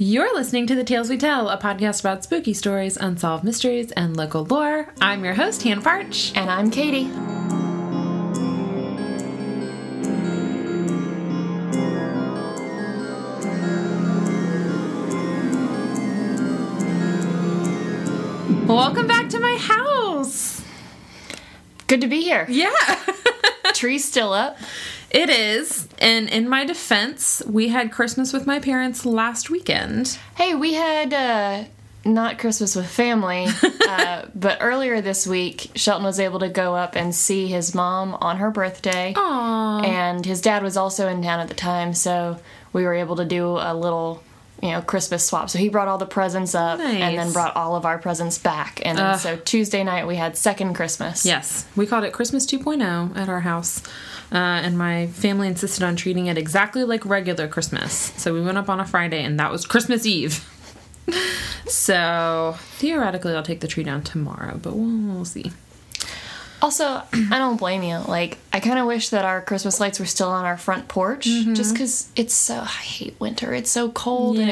You're listening to The Tales We Tell, a podcast about spooky stories, unsolved mysteries, and local lore. I'm your host, Hannah Parch. And I'm Katie. Welcome back to my house. Good to be here. Yeah. Tree's still up. It is. And in my defense, we had Christmas with my parents last weekend. Hey, we had uh, not Christmas with family, uh, but earlier this week, Shelton was able to go up and see his mom on her birthday. Aww. And his dad was also in town at the time, so we were able to do a little. You know, Christmas swap. So he brought all the presents up and then brought all of our presents back. And Ugh. so Tuesday night we had second Christmas. Yes, we called it Christmas 2.0 at our house. Uh, and my family insisted on treating it exactly like regular Christmas. So we went up on a Friday, and that was Christmas Eve. so theoretically, I'll take the tree down tomorrow, but we'll, we'll see. Also, I don't blame you. Like, I kind of wish that our Christmas lights were still on our front porch, mm-hmm. just because it's so. I hate winter. It's so cold Yeah.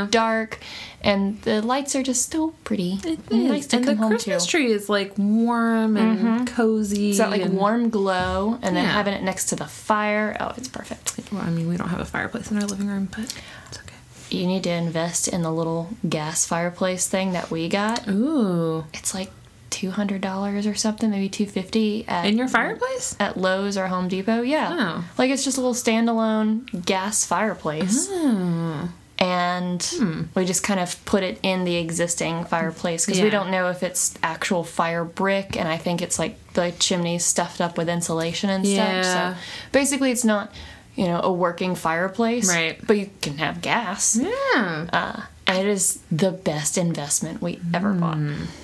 and it's dark, and the lights are just so pretty. It nice to and come the home Christmas to. tree is like warm and mm-hmm. cozy. It's that like and- warm glow, and then Yeah. having it next to the fire. Oh, it's perfect. Well, I mean, we don't have a fireplace in our living room, but it's okay. You need to invest in the little gas fireplace thing that we got. Ooh, It's like two hundred dollars or something, maybe two fifty at in your fireplace? at Lowe's or Home Depot. Yeah. Oh. Like it's just a little standalone gas fireplace. Oh. And we just kind of put it in the existing fireplace because we don't know if it's actual fire brick. And I think it's like the chimney's stuffed up with insulation and Yeah. stuff. So basically, it's not, you know, a working fireplace. Right. But you can have gas. Yeah. Uh, it is the best investment we ever bought.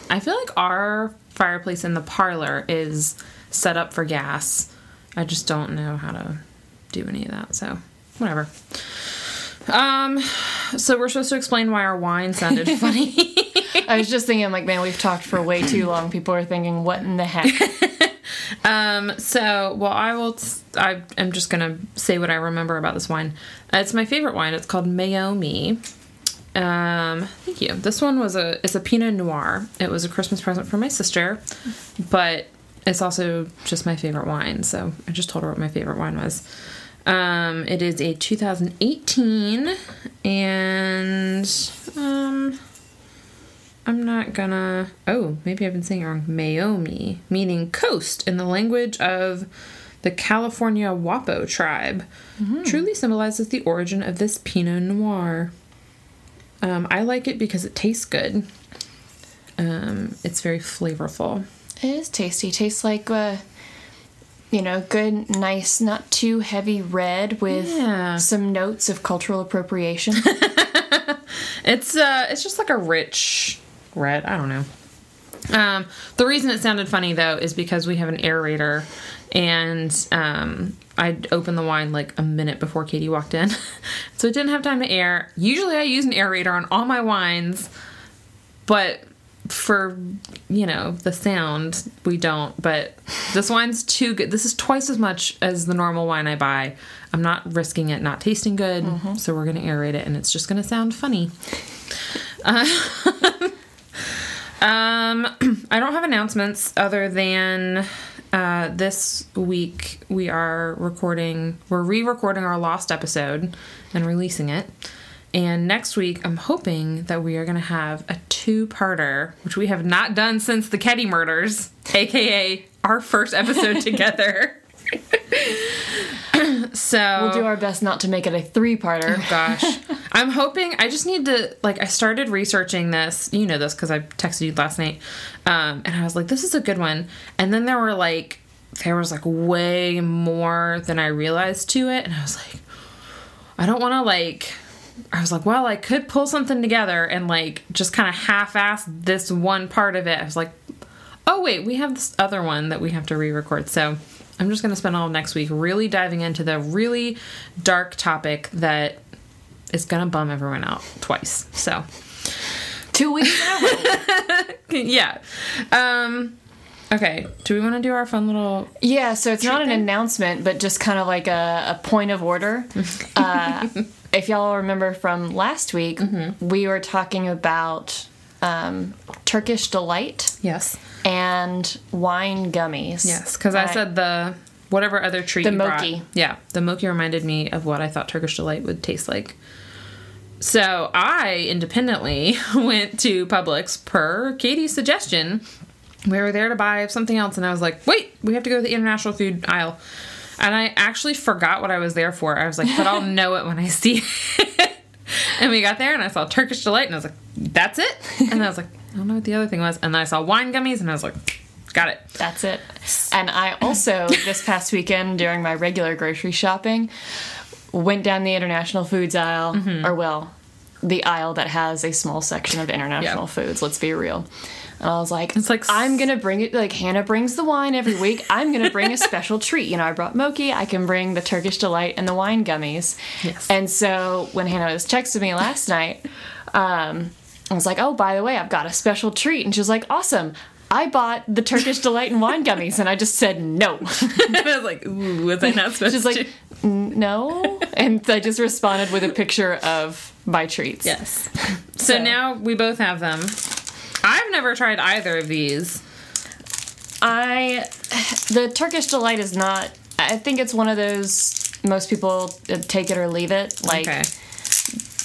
I feel like our fireplace in the parlor is set up for gas. I just don't know how to do any of that, so whatever. Um, so we're supposed to explain why our wine sounded funny. I was just thinking, like, man, we've talked for way too long. People are thinking, what in the heck? um, so well, I will. I am just gonna say what I remember about this wine. Uh, it's my favorite wine. It's called Meiomi. Um, thank you. This one was a it's a Pinot Noir. It was a Christmas present for my sister, but it's also just my favorite wine. So I just told her what my favorite wine was. Um, it is a 2018, and um, I'm not gonna. Oh, maybe I've been saying it wrong. Meiomi, meaning coast in the language of the California Wappo tribe, truly symbolizes the origin of this Pinot Noir. Um, I like it because it tastes good. Um, it's very flavorful. It is tasty. Tastes like, uh, you know, good, nice, not too heavy red with Yeah. some notes of cultural appropriation. It's uh, it's just like a rich red. I don't know. Um, the reason it sounded funny though is because we have an aerator, and um, I opened the wine like a minute before Katie walked in, so it didn't have time to air. Usually, I use an aerator on all my wines, but for you know the sound we don't. But this wine's too good. This is twice as much as the normal wine i buy. I'm not risking it not tasting good. So we're gonna aerate it and it's just gonna sound funny. Um, I don't have announcements other than uh, this week we are recording, we're re recording our lost episode and releasing it. And next week, I'm hoping that we are going to have a two parter, which we have not done since the Ketty murders, aka our first episode together. so we'll do our best not to make it a three-parter. gosh. I'm hoping I just need to like I started researching this. You know this because I texted you last night. Um and I was like, this is a good one. And then there were like there was like way more than I realized to it. And I was like, I don't wanna like I was like, well, I could pull something together and like just kind of half ass this one part of it. I was like, oh wait, we have this other one that we have to re-record. So I'm just gonna spend all of next week really diving into the really dark topic that is gonna bum everyone out twice. So Two weeks yeah. Um okay. Do we wanna do our fun little Yeah, so it's not an thing? announcement, but just kind of like a, a point of order. Uh, if y'all remember from last week, we were talking about um, Turkish delight Yes. And wine gummies. Yes, because I said the whatever other treat The you brought- mochi. Yeah, the mochi reminded me of what I thought Turkish delight would taste like. So I independently went to Publix per Katie's suggestion. We were there to buy something else, and I was like, "Wait, we have to go to the international food aisle." And I actually forgot what I was there for. I was like, "But I'll know it when I see it." and we got there, and I saw Turkish delight, and I was like, "That's it." And I was like, "I don't know what the other thing was." And then I saw wine gummies, and I was like, "Got it." That's it. And I also, this past weekend during my regular grocery shopping, went down the international foods aisle, Mm-hmm. or well, the aisle that has a small section of international Yeah. foods, let's be real. And I was like, It's like I'm gonna bring it. Like Hannah brings the wine every week. I'm gonna bring a special treat. You know, I brought mochi. I can bring the Turkish delight and the wine gummies. Yes. And so when Hannah was texting me last night, um, I was like, "Oh, by the way, I've got a special treat," and she was like, "Awesome." I bought the Turkish delight and wine gummies, and I just said no. I was like, Ooh, was I not supposed She's like, no, and I just responded with a picture of my treats. yes. So, So- now we both have them. I've never tried either of these. I the Turkish delight is not. I think it's one of those most people take it or leave it. Like Okay.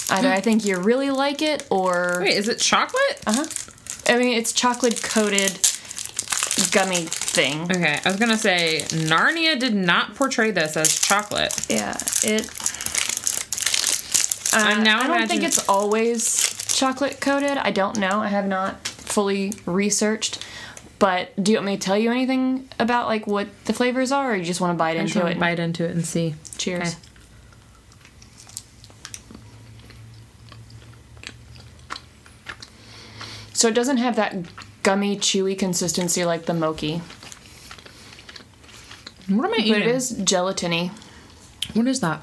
Either I think you really like it or Wait, is it chocolate? uh huh. I mean, it's chocolate coated gummy thing. Okay, I was gonna say Narnia did not portray this as chocolate. Yeah, it. Uh, I'm now I don't think it's always chocolate coated. I don't know. I have not fully researched. But do you want me to tell you anything about like what the flavors are, or you just want to bite I just into want it? bite into it and see. Cheers. Okay. So it doesn't have that gummy, chewy consistency like the mochi, What am I but eating? it is gelatiny. What is that?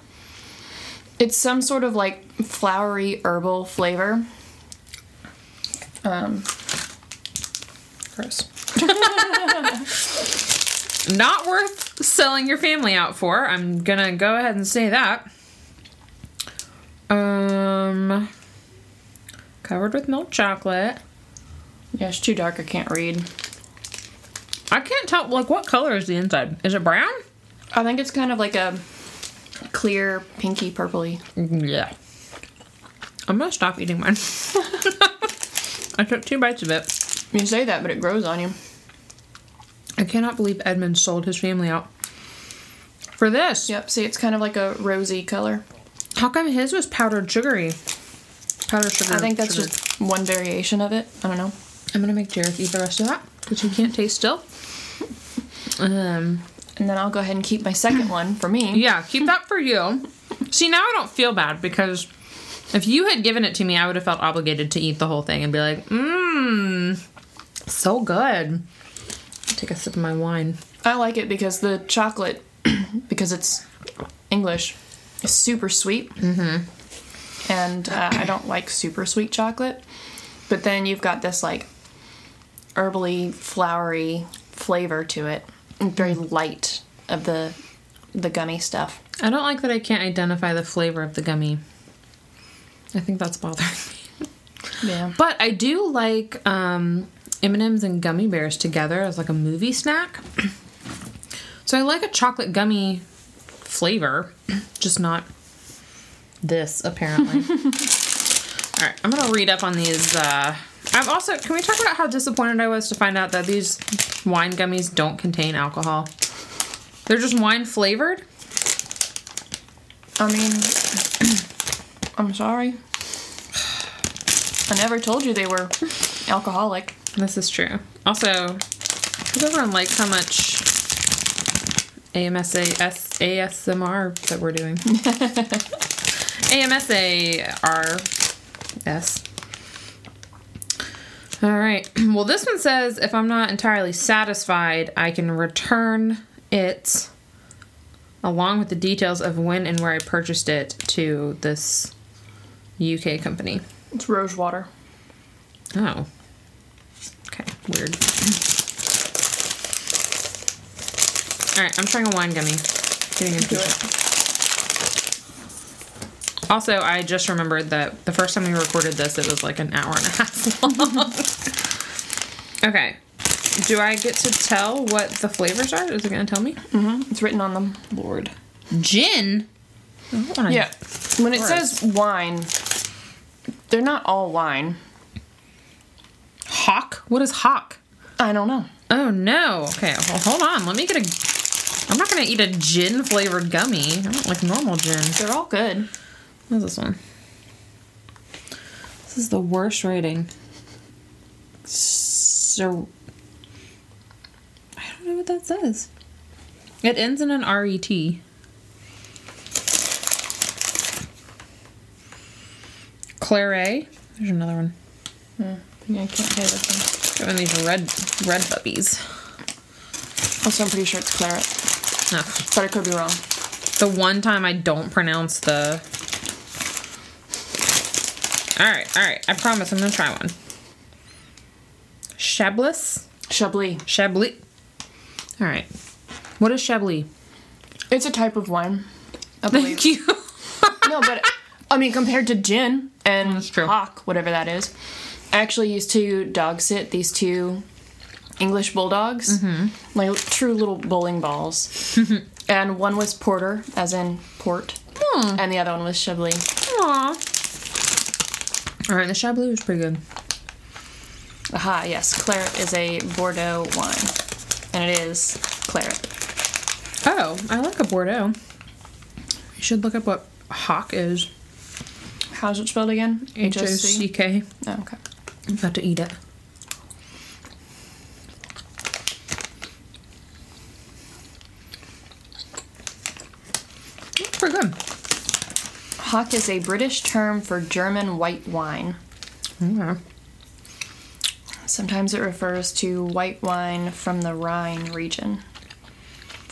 It's some sort of like flowery herbal flavor. Um, Gross. Not worth selling your family out for. I'm gonna go ahead and say that. Um, covered with milk chocolate. Yeah, it's too dark. I can't read. I can't tell. Like, what color is the inside? Is it brown? I think it's kind of like a clear, pinky, purpley. Yeah. I'm gonna stop eating mine. I took two bites of it. You say that, but it grows on you. I cannot believe Edmund sold his family out for this. Yep. See, it's kind of like a rosy color. How come his was powdered sugary? Powdered sugar. I think that's sugar. just one variation of it. I don't know. I'm gonna make Jareth eat the rest of that, which he can't taste still. Um. And then I'll go ahead and keep my second one for me. Yeah, keep that for you. See, now I don't feel bad because if you had given it to me, I would have felt obligated to eat the whole thing and be like, mmm, so good. Take a sip of my wine. I like it because the chocolate, because it's English, is super sweet. Mm-hmm. And uh, I don't like super sweet chocolate. But then you've got this like herbally, flowery flavor to it, and very light of the the gummy stuff. I don't like that I can't identify the flavor of the gummy. I think that's bothering me. Yeah. But I do like um, M&Ms and gummy bears together as like a movie snack. So I like a chocolate gummy flavor, just not this apparently. All right, I'm gonna read up on these. Uh, I've also. Can we talk about how disappointed I was to find out that these wine gummies don't contain alcohol? They're just wine flavored. I mean, I'm sorry. I never told you they were alcoholic. This is true. Also, does everyone like how much AMSA S, ASMR that we're doing? AMSARS. All right. Well, this one says if I'm not entirely satisfied, I can return it along with the details of when and where I purchased it to this UK company. It's Rosewater. Oh. Okay, weird. Alright, I'm trying a wine gummy. Getting impatient. Also, I just remembered that the first time we recorded this, it was like an hour and a half long. okay. Do I get to tell what the flavors are? Is it going to tell me? Mm-hmm. It's written on them. Lord. Gin? I Yeah. When it says wine, they're not all wine. Hock? What is hock? I don't know. Oh no. Okay, well, hold on. Let me get a. I'm not gonna eat a gin flavored gummy. I don't like normal gin. They're all good. What's this one? This is the worst writing. So. I don't know what that says. It ends in an R E T. Claret. There's another one. Hmm, yeah, I can't say this one of these red red puppies. Also, I'm pretty sure it's claret, Ugh. but I could be wrong. The one time I don't pronounce the. Alright, alright. I promise I'm gonna try one. Chablis? Chablis. Chablis. Alright. What is Chablis? It's a type of wine. I believe. Thank you. no, but I mean, compared to gin and That's true. hock, whatever that is, I actually used to dog sit these two English bulldogs, Mm-hmm. like true little bowling balls. and one was porter, as in port, Hmm. and the other one was chablis. Aw. Alright, the Chablis was pretty good. Aha, yes, claret is a Bordeaux wine, and it is claret. Oh, I like a Bordeaux. You should look up what hock is. How's it spelled again? H O C K. Oh, okay. I'm about to eat it. It's pretty good. Hock is a British term for German white wine. Okay. Sometimes it refers to white wine from the Rhine region,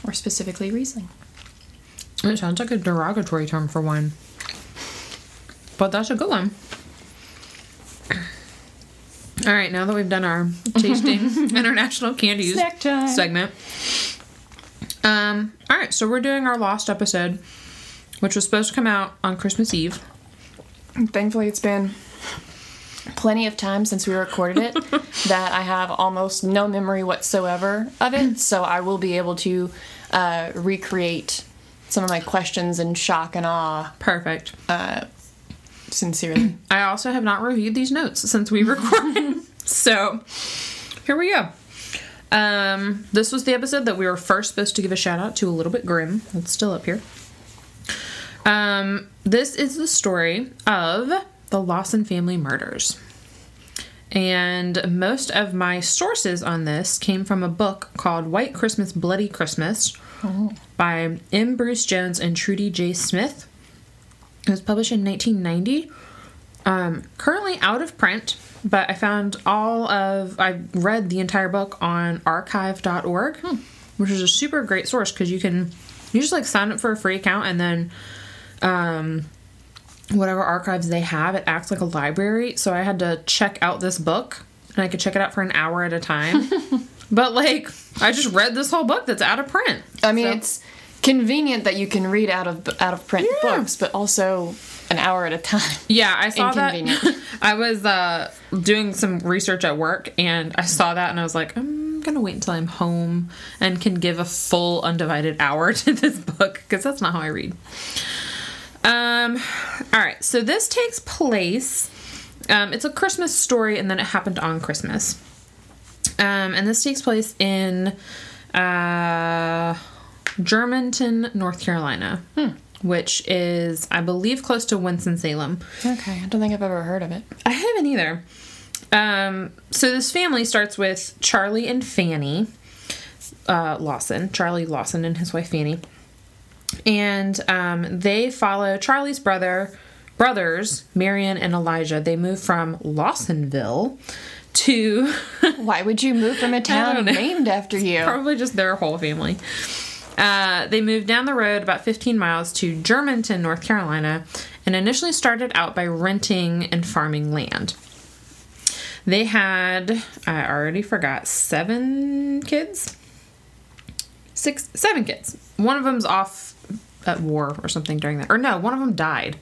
or specifically Riesling. It sounds like a derogatory term for wine. But that's a good one. All right, now that we've done our tasting international candies segment. Um, all right, so we're doing our lost episode, which was supposed to come out on Christmas Eve. Thankfully, it's been plenty of time since we recorded it that I have almost no memory whatsoever of it, so I will be able to uh, recreate some of my questions in shock and awe Perfect. sincerely. I also have not reviewed these notes since we recorded. so here we go. Um, this was the episode that we were first supposed to give a shout out to a little bit grim. It's still up here. Um, this is the story of the Lawson family murders. And most of my sources on this came from a book called White Christmas, Bloody Christmas by M. Bruce Jones and Trudy J. Smith. It was published in 1990 um, currently out of print, but I found all of, I read the entire book on archive.org, which is a super great source because you can, you just like sign up for a free account and then, um, whatever archives they have, it acts like a library. So I had to check out this book and I could check it out for an hour at a time. but like, I just read this whole book that's out of print. I mean, So- it's convenient that you can read out of out of print Yeah. books, but also an hour at a time. Yeah, I saw that. I was uh, doing some research at work and I saw that and I was like, I'm gonna wait until I'm home and can give a full undivided hour to this book because that's not how I read. Um, all right, so this takes place. Um, it's a Christmas story and then it happened on Christmas. Um, and this takes place in uh, Germantown, North Carolina, which is, I believe, close to Winston-Salem. Okay, I don't think I've ever heard of it. I haven't either. Um, so this family starts with Charlie and Fanny uh, Lawson, Charlie Lawson and his wife Fanny, and um, they follow Charlie's brother, brothers Marion and Elijah. They move from Lawsonville to Why would you move from a town named after you? probably just their whole family. Uh, they moved down the road about 15 miles to Germantown, North Carolina, and initially started out by renting and farming land. They had, I already forgot, seven kids? Six, seven kids. One of them's off at war or something during that. Or no, one of them died.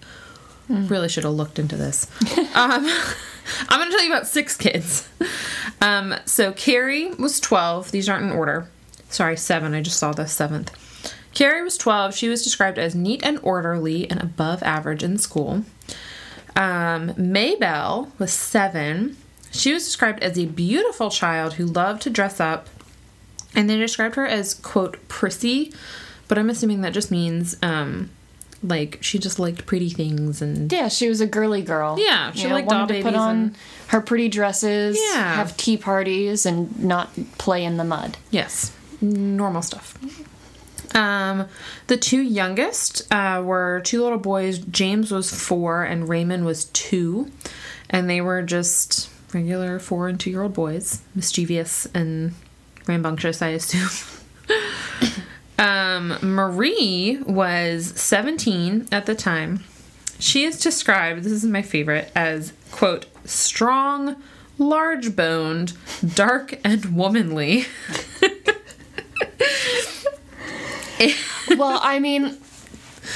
Really should have looked into this. um, I'm going to tell you about six kids. Um, so Carrie was 12. These aren't in order. Sorry, seven. I just saw the seventh. Carrie was 12. She was described as neat and orderly and above average in school. Um, Maybelle was seven. She was described as a beautiful child who loved to dress up. And they described her as, quote, prissy, but I'm assuming that just means, um, like, she just liked pretty things and. Yeah, she was a girly girl. Yeah, she You know, liked wanted to put on and- her pretty dresses, Yeah. have tea parties, and not play in the mud. Yes, normal stuff. Um, the two youngest uh, were two little boys. James was four and Raymond was two, and they were just regular four and two year old boys, mischievous and rambunctious, I assume. um, Marie was 17 at the time. She is described, this is my favorite, as, quote, strong, large boned, dark, and womanly. well, I mean,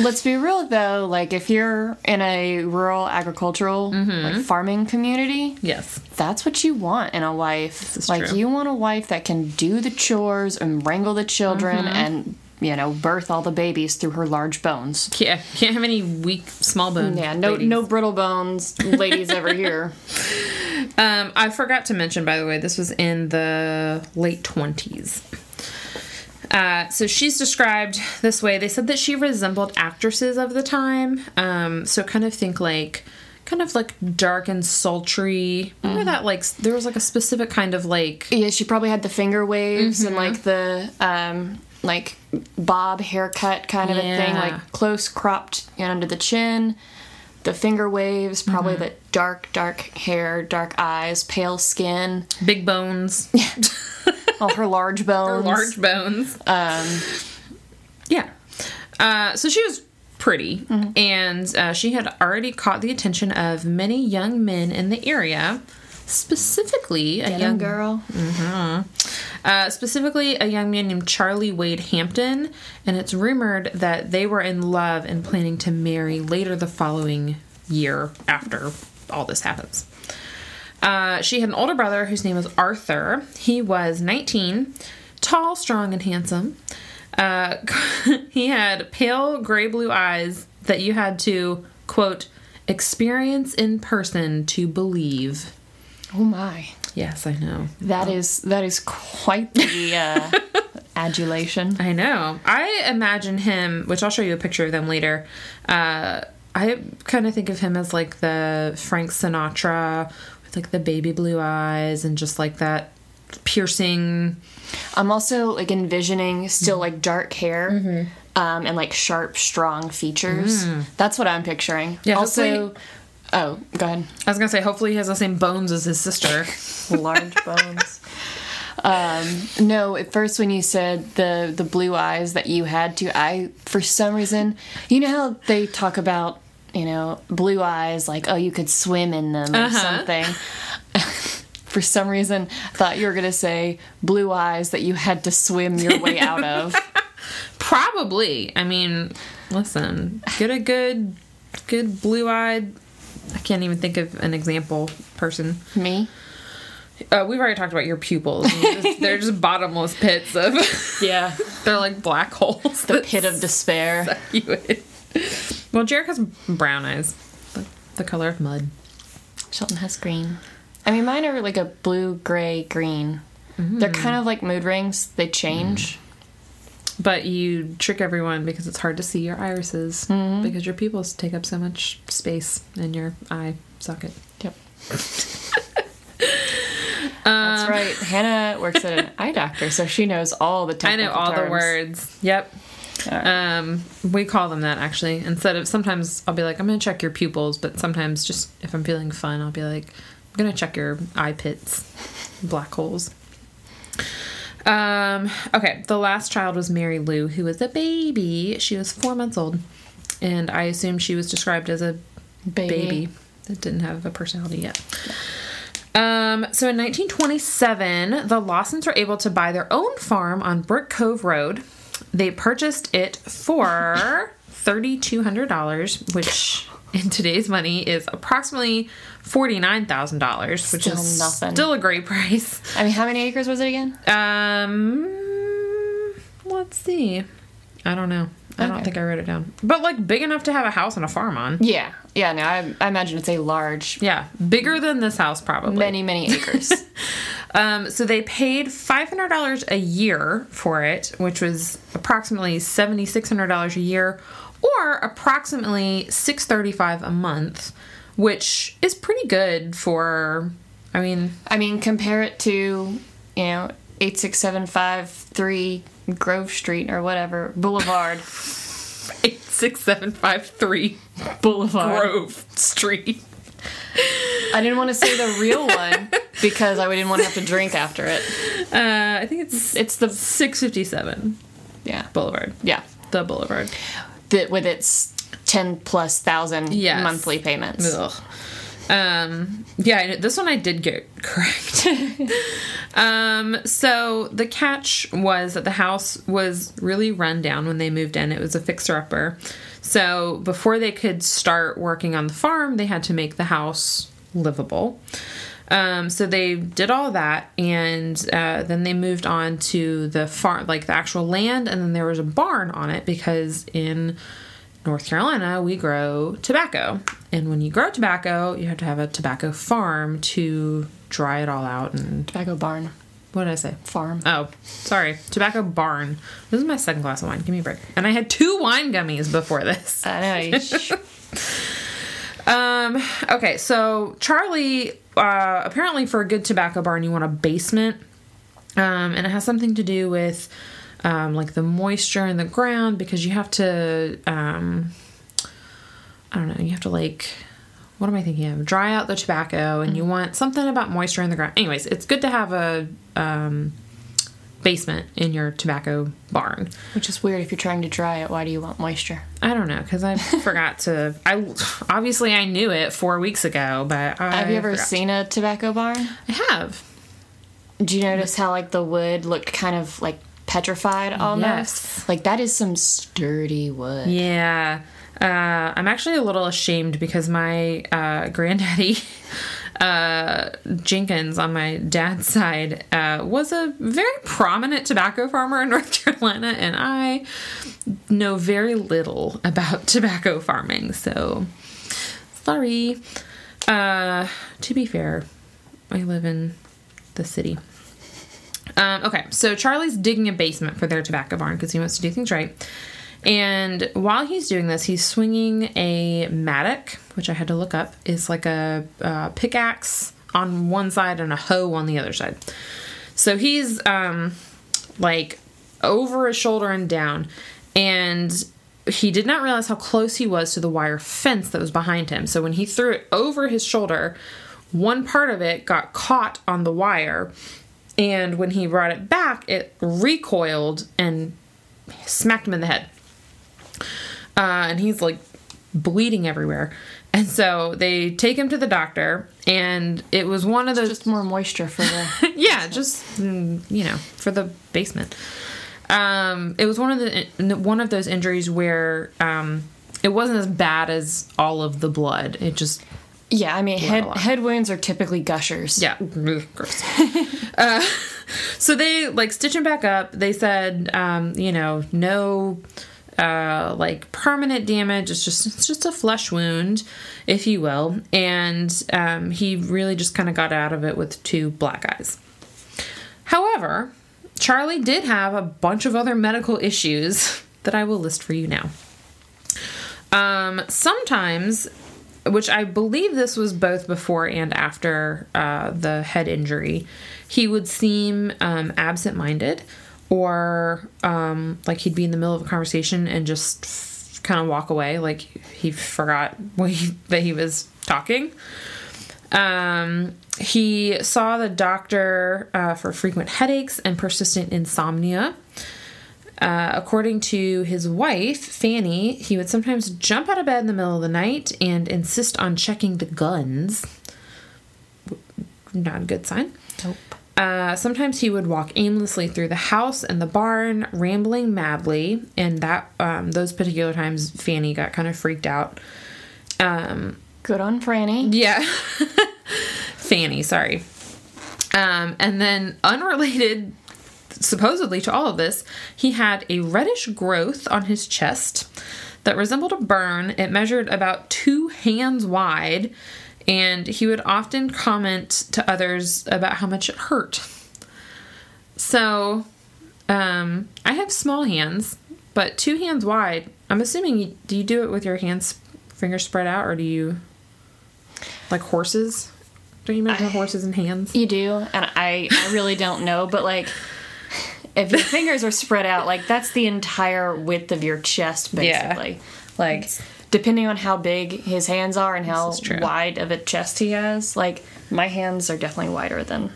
let's be real though. Like, if you're in a rural agricultural Mm-hmm. like farming community, Yes. that's what you want in a wife. like, true. you want a wife that can do the chores and wrangle the children Mm-hmm. and you know birth all the babies through her large bones. Yeah, can't have any weak, small bones. Yeah, no, ladies. no brittle bones, ladies over here. Um, I forgot to mention, by the way, this was in the late twenties. Uh, so she's described this way. They said that she resembled actresses of the time. Um, so kind of think like, kind of like dark and sultry. Remember that like there was like a specific kind of like Yeah, she probably had the finger waves and Mm-hmm. like the um like bob haircut kind of a thing, like close cropped and under the chin. The finger waves, probably Mm-hmm. the dark, dark hair, dark eyes, pale skin, big bones, all her large bones. large bones. Um, Yeah. Uh, so she was pretty, and uh, she had already caught the attention of many young men in the area, specifically a young young girl. uh, specifically a young man named Charlie Wade Hampton, and it's rumored that they were in love and planning to marry later the following year after all this happens. Uh, she had an older brother whose name was Arthur. He was 19, tall, strong, and handsome. Uh, he had pale gray blue eyes that you had to, quote, experience in person to believe. Oh my. Yes, I know. That is that is quite the uh, adulation. I know. I imagine him, which I'll show you a picture of them later. Uh, I kind of think of him as like the Frank Sinatra with like the baby blue eyes and just like that piercing. I'm also like envisioning still like dark hair um, and like sharp, strong features. That's what I'm picturing. Yeah, Also, oh, go ahead. I was gonna say, hopefully he has the same bones as his sister. Large bones. Um, no, at first when you said the the blue eyes that you had to, I for some reason, you know how they talk about you know blue eyes like oh you could swim in them or Uh-huh. something. for some reason, thought you were gonna say blue eyes that you had to swim your way out of. Probably. I mean, listen, get a good, good blue eyed. I can't even think of an example person. Me. Uh, we've already talked about your pupils. They're just, they're just bottomless pits of. Yeah. they're like black holes. The pit of despair. Suck you in. Well, Jarek has brown eyes, the, the color of mud. Shelton has green. I mean, mine are like a blue, gray, green. They're kind of like mood rings. They change. But you trick everyone because it's hard to see your irises mm-hmm. because your pupils take up so much space in your eye socket. Yep. That's um, right. Hannah works at an eye doctor, so she knows all the I technical know all the words. Yep. Right. Um, we call them that actually. Instead of sometimes I'll be like, I'm gonna check your pupils, but sometimes just if I'm feeling fun, I'll be like, I'm gonna check your eye pits, black holes. Um, okay, the last child was Mary Lou, who was a baby. She was four months old, and I assume she was described as a Baby. baby that didn't have a personality yet. Um, so in 1927, the Lawsons were able to buy their own farm on Brook Cove Road. They purchased it for $3,200, which in today's money is approximately forty-nine thousand dollars, which Still is nothing. still a great price. I mean, how many acres was it again? Um, let's see. I don't know. I don't think I wrote it down, but like big enough to have a house and a farm on. Yeah, yeah. No, I, I imagine it's a large, Yeah, bigger than this house probably. many, many acres. Um, so they paid five hundred dollars a year for it, which was approximately seventy six hundred dollars a year, or approximately six thirty five a month, which is pretty good for. I mean, I mean, compare it to you know eight six seven five three Grove Street or whatever Boulevard. six seven five three Boulevard. Grove Street. I didn't want to say the real one because I didn't want to have to drink after it. Uh, I think it's It's the six fifty seven yeah Boulevard. yeah The Boulevard. that with its ten plus thousand Yes. monthly payments. Ugh. Um, yeah, this one I did get correct. um, so the catch was that the house was really run down when they moved in. It was a fixer upper. So before they could start working on the farm, they had to make the house livable. Um, so they did all that, and uh, then they moved on to the farm, like the actual land, and then there was a barn on it because in North Carolina, we grow tobacco. And when you grow tobacco, you have to have a tobacco farm to dry it all out. And Tobacco Barn what did I say? Farm. Oh, sorry. Tobacco barn. This is my second glass of wine. Give me a break. And I had two wine gummies before this. I know. Um, okay, so Charlie, uh, apparently for a good tobacco barn, you want a basement. Um, and it has something to do with um, like the moisture in the ground because you have to, um, I don't know, you have to like, what am I thinking of? Dry out the tobacco and you want something about moisture in the ground. Anyways, it's good to have a um, basement in your tobacco barn. Which is weird if you're trying to dry it. Why do you want moisture? I don't know because I forgot to. I obviously I knew it four weeks ago, but I Have you ever forgot. seen a tobacco barn? I have. Do you notice how like the wood looked kind of like petrified almost? Yes. Like that is some sturdy wood. Yeah. Uh, I'm actually a little ashamed because my uh, granddaddy, uh, Jenkins, on my dad's side, uh, was a very prominent tobacco farmer in North Carolina, and I know very little about tobacco farming, so sorry. Uh, to be fair, I live in the city. Um, okay, so Charlie's digging a basement for their tobacco barn because he wants to do things right. And while he's doing this, he's swinging a mattock, which I had to look up, is like a, uh pickaxe on one side and a hoe on the other side. So he's um, like over his shoulder and down, and he did not realize how close he was to the wire fence that was behind him. So when he threw it over his shoulder, one part of it got caught on the wire, and when he brought it back, it recoiled and smacked him in the head. Uh, and he's like bleeding everywhere. And so they take him to the doctor, and it was one of those Just more moisture for the. yeah, just mm, you know, for the basement. Um, it was one of the one of those injuries where um, it wasn't as bad as all of the blood. It just yeah, I mean head head wounds are typically gushers. yeah, gross. uh, so they like stitch him back up. They said, um, you know, no uh like permanent damage it's just it's just a flesh wound if you will and um he really just kind of got out of it with two black eyes however charlie did have a bunch of other medical issues that i will list for you now um sometimes which I believe this was both before and after uh, the head injury, he would seem um, absent minded or um, like he'd be in the middle of a conversation and just f- kind of walk away, like he forgot he, that he was talking. Um, he saw the doctor uh, for frequent headaches and persistent insomnia. Uh, according to his wife, Fanny, he would sometimes jump out of bed in the middle of the night and insist on checking the guns. Not a good sign. Nope. Uh, sometimes he would walk aimlessly through the house and the barn, rambling madly, and that um, those particular times, Fanny got kind of freaked out. Um, Good on Franny. yeah. Fanny, sorry. Um, and then, unrelated supposedly to all of this, he had a reddish growth on his chest that resembled a burn. It measured about two hands wide, and he would often comment to others about how much it hurt. So, um, I have small hands, but two hands wide. I'm assuming you, do you do it with your hands fingers spread out, or do you like horses? Don't you measure horses and hands? You do, and I, I really don't know, but like, if your fingers are spread out, like that's the entire width of your chest, basically. Yeah. basically. Like, depending on how big his hands are and how This is true. wide of a chest he has, like my hands are definitely wider than.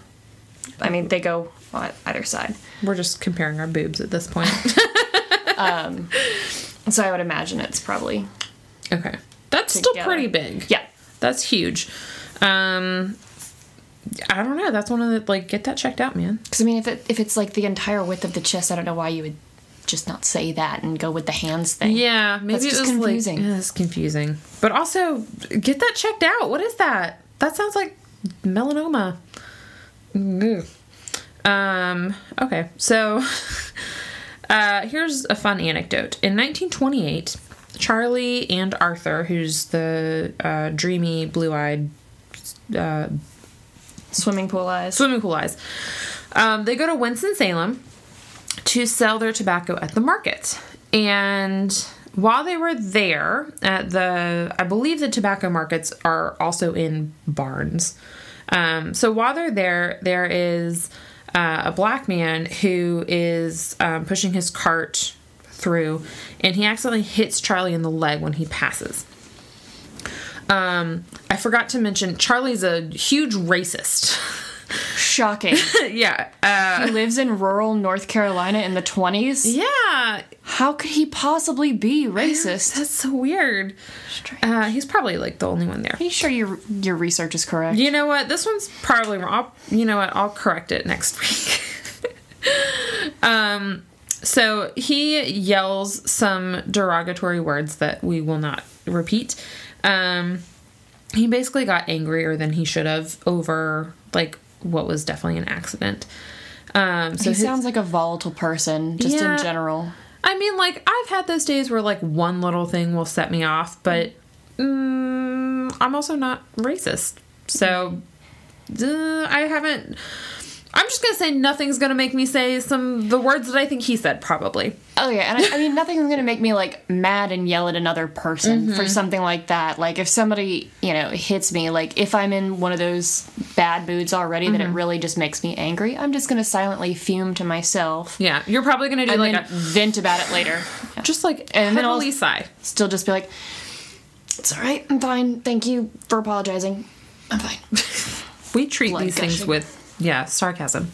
I mean, they go on either side, We're just comparing our boobs at this point. um, so I would imagine it's probably okay. That's still pretty big. yeah. That's huge. Um I don't know. That's one of the like get that checked out, man. Because I mean, if it if it's like the entire width of the chest, I don't know why you would just not say that and go with the hands thing. Yeah, maybe That's it was confusing. Like, yeah, it's confusing. But also get that checked out. What is that? That sounds like melanoma. Ugh. Um okay. So uh here's a fun anecdote. In 1928, Charlie and Arthur, who's the uh, dreamy blue-eyed uh, Swimming pool eyes. swimming pool eyes. Um, they go to Winston-Salem to sell their tobacco at the market. And while they were there at the, I believe the tobacco markets are also in barns. Um, so while they're there, there is uh, a black man who is um, pushing his cart through, and he accidentally hits Charlie in the leg when he passes. Um, I forgot to mention Charlie's a huge racist. Shocking. yeah. Uh, he lives in rural North Carolina in the 20s. yeah. How could he possibly be racist? That's so weird. Uh, he's probably like the only one there. Are you sure your your research is correct? You know what? This one's probably wrong. I'll, you know what? I'll correct it next week. um, so he yells some derogatory words that we will not repeat. Um, he basically got angrier than he should have over like what was definitely an accident. Um, so he his- sounds like a volatile person, just Yeah. in general. I mean, like I've had those days where like one little thing will set me off, but mm, I'm also not racist, so uh, I haven't. I'm just gonna say nothing's gonna make me say some the words that I think he said. Probably. Oh yeah, and I, I mean nothing's gonna make me like mad and yell at another person for mm-hmm. something like that. Like if somebody you know hits me, like if I'm in one of those bad moods already that it mm-hmm. really just makes me angry, I'm just gonna silently fume to myself Yeah, you're probably gonna do and like a vent about it later. Yeah. just like And then I'll- sigh. Still just be like, it's all right, I'm fine. Thank you for apologizing. I'm fine. We treat Blood these things with yeah sarcasm.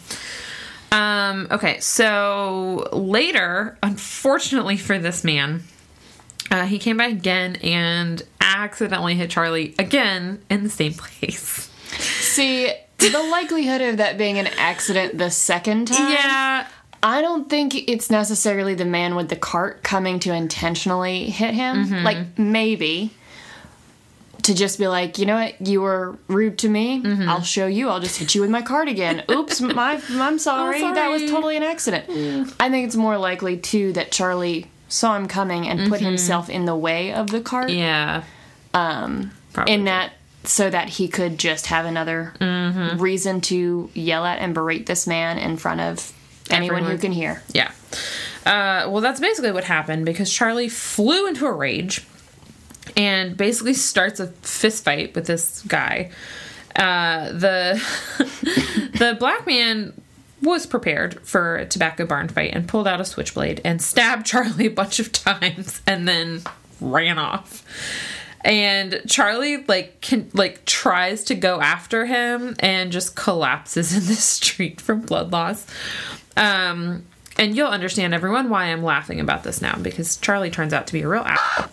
Um, okay, so later, unfortunately for this man, uh, he came back again and accidentally hit Charlie again in the same place. See, the likelihood of that being an accident the second time. Yeah, I don't think it's necessarily the man with the cart coming to intentionally hit him. Mm-hmm. Like, maybe. To just be like, you know what, you were rude to me. Mm-hmm. I'll show you. I'll just hit you with my cart again. Oops, my, I'm sorry. That was totally an accident. I think it's more likely, too, that Charlie saw him coming and put himself in the way of the cart. Mm-hmm. yeah. Um, in that so that he could just have another Mm-hmm. reason to yell at and berate this man in front of anyone who can hear. Yeah. Uh, well, that's basically what happened because Charlie flew into a rage and basically starts a fist fight with this guy. Uh, the the black man was prepared for a tobacco barn fight and pulled out a switchblade and stabbed Charlie a bunch of times and then ran off. And Charlie like can like tries to go after him and just collapses in the street from blood loss. Um, and you'll understand everyone why I'm laughing about this now because Charlie turns out to be a real asshole.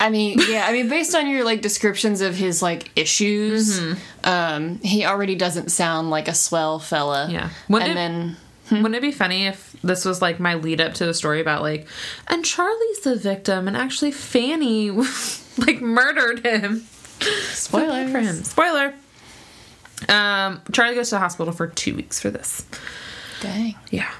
I mean, yeah, I mean, based on your like descriptions of his like issues, Mm-hmm. um, he already doesn't sound like a swell fella. Yeah. When and did- then Wouldn't it be funny if this was like my lead up to the story about like, and Charlie's the victim, and actually Fanny like murdered him. Spoilers. for him. Spoiler. Um, Charlie goes to the hospital for two weeks for this. Dang. Yeah.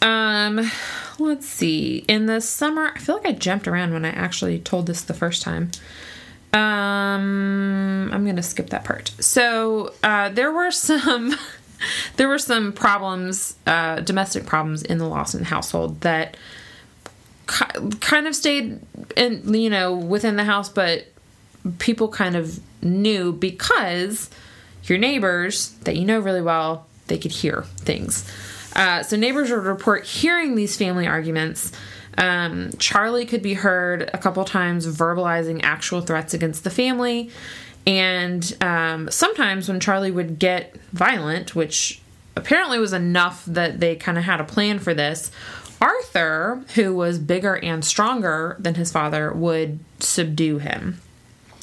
Um, let's see. In the summer, I feel like I jumped around when I actually told this the first time. Um, I'm gonna skip that part. So, uh, there were some, there were some problems, uh, domestic problems in the Lawson household that ki- kind of stayed in, you know, within the house, but people kind of knew because your neighbors that you know really well, they could hear things. Uh, so neighbors would report hearing these family arguments. Um, Charlie could be heard a couple times verbalizing actual threats against the family. And um, sometimes when Charlie would get violent, which apparently was enough that they kind of had a plan for this, Arthur, who was bigger and stronger than his father, would subdue him.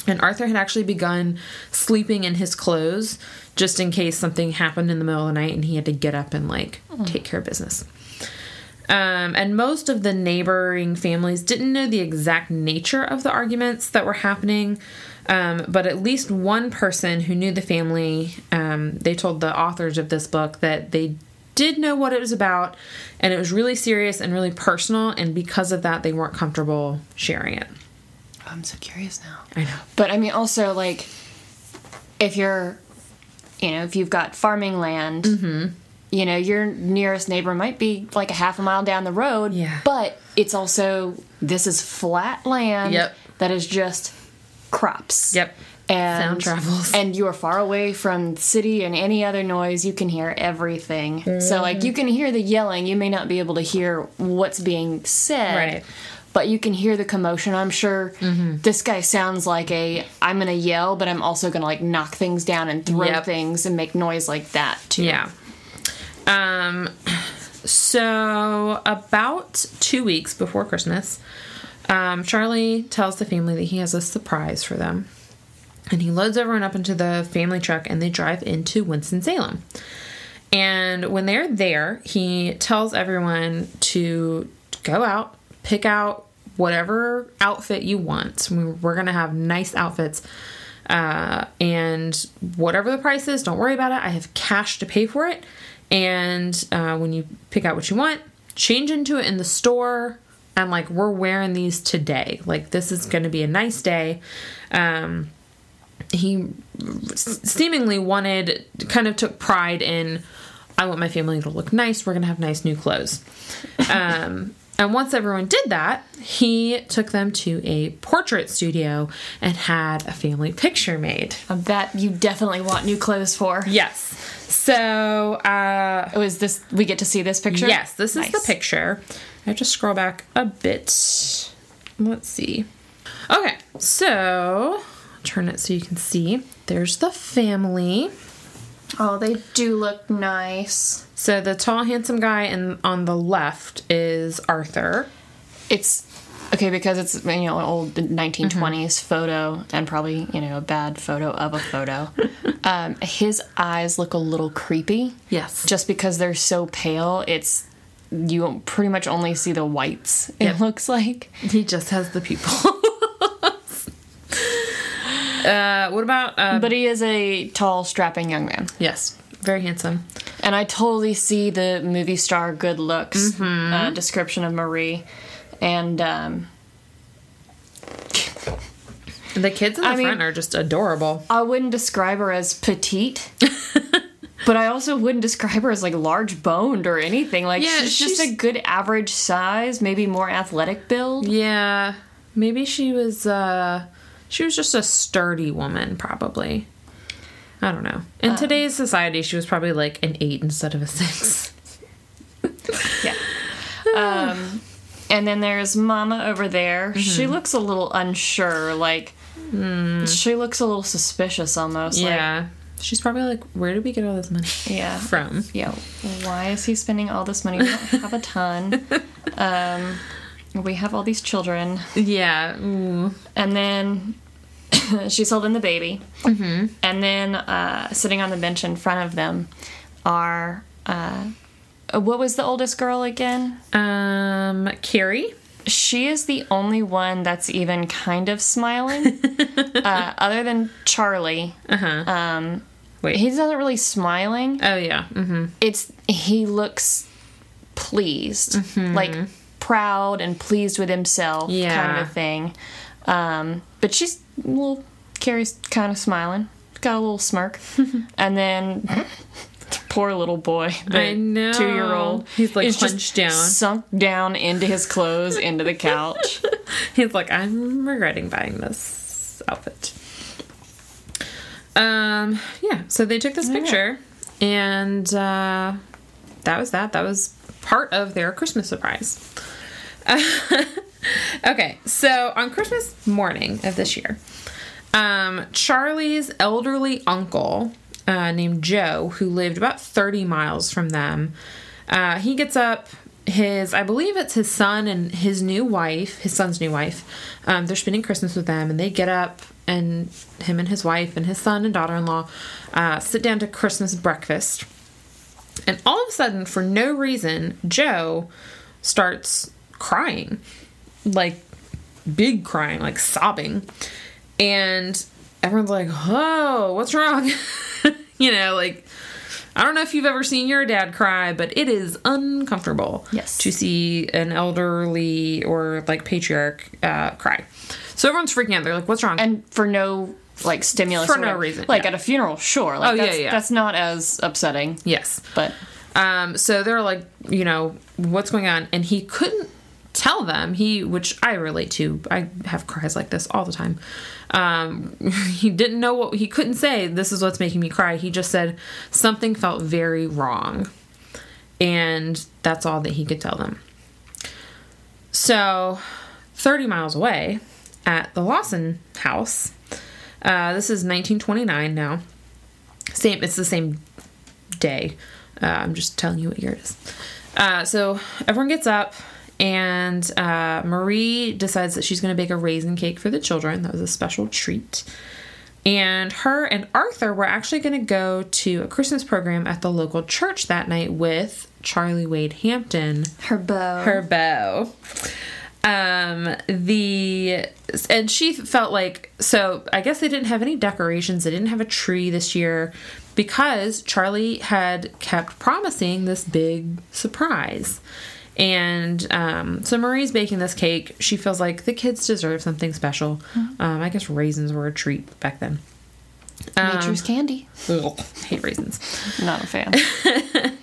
And Arthur had actually begun sleeping in his clothes just in case something happened in the middle of the night and he had to get up and like take care of business. Um, and most of the neighboring families didn't know the exact nature of the arguments that were happening. Um, but at least one person who knew the family, um, they told the authors of this book that they did know what it was about and it was really serious and really personal. And because of that, they weren't comfortable sharing it. I'm so curious now. I know. But I mean, also like, if you're, you know, if you've got farming land, Mm-hmm. you know, your nearest neighbor might be like a half a mile down the road. Yeah. But it's also this is flat land. Yep. That is just crops. Yep. And Sound travels. and you are far away from the city and any other noise. You can hear everything. So like you can hear the yelling. You may not be able to hear what's being said. Right. But you can hear the commotion. I'm sure this guy sounds like a I'm gonna yell, but I'm also gonna like knock things down and throw Yep. things and make noise like that too. Yeah. Um so about 2 weeks before Christmas, um Charlie tells the family that he has a surprise for them. And he loads everyone up into the family truck and they drive into Winston-Salem. And when they're there, he tells everyone to go out, pick out whatever outfit you want. We- We're going to have nice outfits. Uh, and whatever the price is, don't worry about it. I have cash to pay for it. And uh, when you pick out what you want, change into it in the store. And like, we're wearing these today. Like, this is going to be a nice day. Um, he seemingly wanted, kind of took pride in, I want my family to look nice. We're going to have nice new clothes. Um, and once everyone did that, he took them to a portrait studio and had a family picture made. That you definitely want new clothes for. Yes. So, uh, Oh, is this we get to see this picture? yes, this is the picture. I have to scroll back a bit. Let's see. Okay, so turn it so you can see. There's the family. Oh, they do look nice. So the tall, handsome guy and on the left is Arthur. It's okay because it's you know an old 1920s Mm-hmm. photo and probably you know a bad photo of a photo. um, his eyes look a little creepy. Yes. just because they're so pale. It's you pretty much only see the whites. It Yep. looks like. He just has the people. uh, what about? Uh, But he is a tall, strapping young man. yes, very handsome. And I totally see the movie star good looks Mm-hmm. uh, description of Marie. And um, The kids in the I mean- front are just adorable. I wouldn't describe her as petite. but I also wouldn't describe her as like large boned or anything. Like Yeah, she's just a good average size, maybe more athletic build. Yeah, maybe she was. uh She was just a sturdy woman, probably. I don't know. In today's society, she was probably like an eight instead of a six. Yeah. Um, and then there's Mama over there. Mm-hmm. She looks a little unsure. Like, she looks a little suspicious almost. Like, Mm. Yeah, she's probably like, "Where did we get all this money yeah. from?" Yeah. Why is he spending all this money? We don't have a ton. Um, we have all these children. Yeah. Ooh. And then she's holding the baby. Mm-hmm. And then uh, sitting on the bench in front of them are uh, uh, what was the oldest girl again? Um, Carrie. She is the only one that's even kind of smiling, uh, other than Charlie. Uh huh. Um, Wait. he doesn't really smiling. oh yeah. Mm-hmm. It's he looks pleased, like proud and pleased with himself, kind of a thing. Um, but she's a little, Carrie's kind of smiling, got a little smirk, and then poor little boy, the I know. two-year-old, He's, like, hunched down. sunk down into his clothes, into the couch. He's like, I'm regretting buying this outfit. Um, yeah, so they took this picture, and uh, that was that. That was part of their Christmas surprise. okay, so on Christmas morning of this year, um, Charlie's elderly uncle, uh, named Joe, who lived about 30 miles from them, uh, he gets up. His, I believe it's his son and his new wife, his son's new wife. Um, they're spending Christmas with them, and they get up, and him and his wife and his son and daughter-in-law uh, sit down to Christmas breakfast. And all of a sudden, for no reason, Joe starts crying. Like, big crying, like sobbing. And everyone's like, oh, what's wrong? you know, like, I don't know if you've ever seen your dad cry, but it is uncomfortable Yes. to see an elderly or like patriarch uh, cry. So everyone's freaking out. They're like, what's wrong? and for no like stimulus For no reason, like yeah. at a funeral sure like Oh, yeah, that's, yeah. that's not as upsetting yes. but Um, so they're like, you know, what's going on? And he couldn't tell them. He, which I relate to. I have cries like this all the time. Um, he didn't know what he couldn't say. This is what's making me cry. He just said something felt very wrong, and that's all that he could tell them. So, thirty miles away, at the Lawson house. Uh, this is 1929 now. Same. It's the same day. Uh, I'm just telling you what year it is. Uh, so everyone gets up, and uh, Marie decides that she's going to bake a raisin cake for the children. That was a special treat. And her and Arthur were actually going to go to a Christmas program at the local church that night with Charlie Wade Hampton, her beau. her beau. Um, the and she felt like so. I guess they didn't have any decorations. They didn't have a tree this year because Charlie had kept promising this big surprise. And um, so Marie's baking this cake. She feels like the kids deserve something special. Um, I guess raisins were a treat back then. nature's candy Ugh, hate raisins. not a fan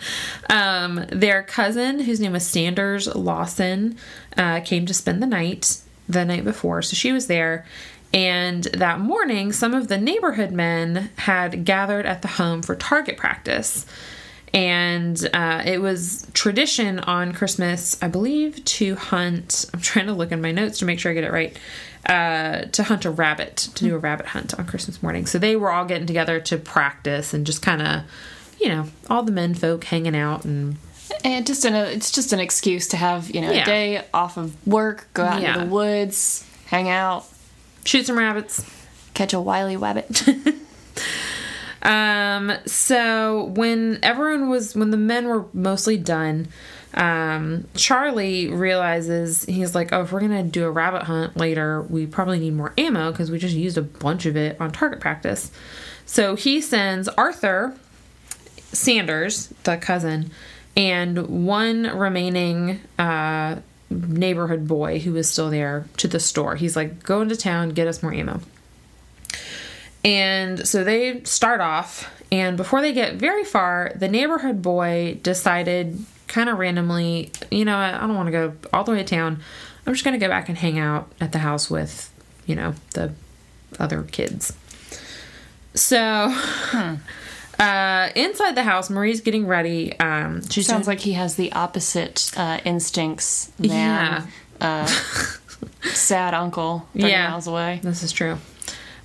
Um, their cousin, whose name was Sanders Lawson, uh, came to spend the night the night before, so she was there. And that morning, some of the neighborhood men had gathered at the home for target practice. And uh, it was tradition on Christmas, I believe, to hunt. I'm trying to look in my notes to make sure I get it right. Uh, to hunt a rabbit, to do a rabbit hunt on Christmas morning. So they were all getting together to practice and just kind of, you know, all the men folk hanging out and and just an it's just an excuse to have you know Yeah. a day off of work go out Yeah. into the woods hang out shoot some rabbits. catch a wily wabbit Um, so when everyone was, when the men were mostly done, um, Charlie realizes he's like, oh, if we're gonna do a rabbit hunt later, we probably need more ammo because we just used a bunch of it on target practice. So he sends Arthur Sanders, the cousin, and one remaining uh, neighborhood boy who is still there to the store. He's like, go into town, get us more ammo. And so they start off, and before they get very far, the neighborhood boy decided kind of randomly, you know, I don't want to go all the way to town. I'm just going to go back and hang out at the house with, you know, the other kids. So, uh, inside the house, Marie's getting ready. Um, she sounds like he has the opposite uh, instincts than Yeah. uh, sad uncle 30 Yeah. miles away This is true.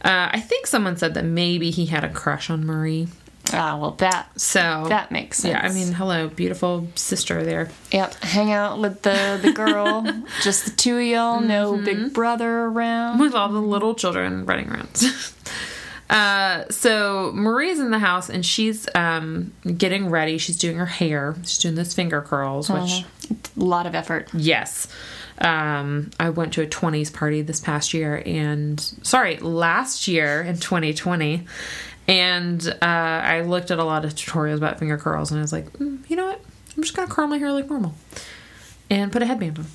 Uh, I think someone said that maybe he had a crush on Marie. ah well that So that makes sense Yeah, I mean, hello, beautiful sister there. Yep, hang out with the the girl, just the two of y'all, no Mm-hmm. big brother around. with all the little children running around. Uh, so Marie's in the house and she's um, getting ready. She's doing her hair. She's doing those finger curls, which A lot of effort. yes. Um, I went to a 20s party this past year and sorry, last year in 2020. And uh, I looked at a lot of tutorials about finger curls and I was like, mm, you know what? I'm just going to curl my hair like normal and put a headband on.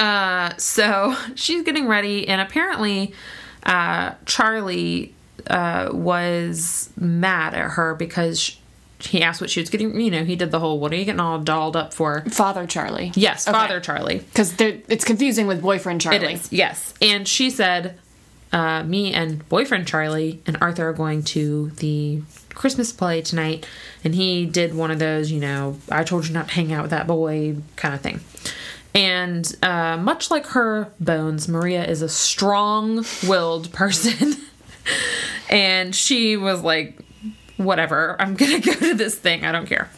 Uh, so she's getting ready, and apparently, uh, Charlie uh, was mad at her because he asked what she was getting. You know, he did the whole "What are you getting all dolled up for?" Father Charlie. Yes, Father Charlie. Because it's confusing with boyfriend Charlie. It is yes, and she said, uh, "Me and boyfriend Charlie and Arthur are going to the Christmas play tonight," and he did one of those, you know, "I told you not to hang out with that boy" kind of thing. And uh, much like her bones, Maria is a strong-willed person, and she was like, "Whatever, I'm gonna go to this thing. I don't care."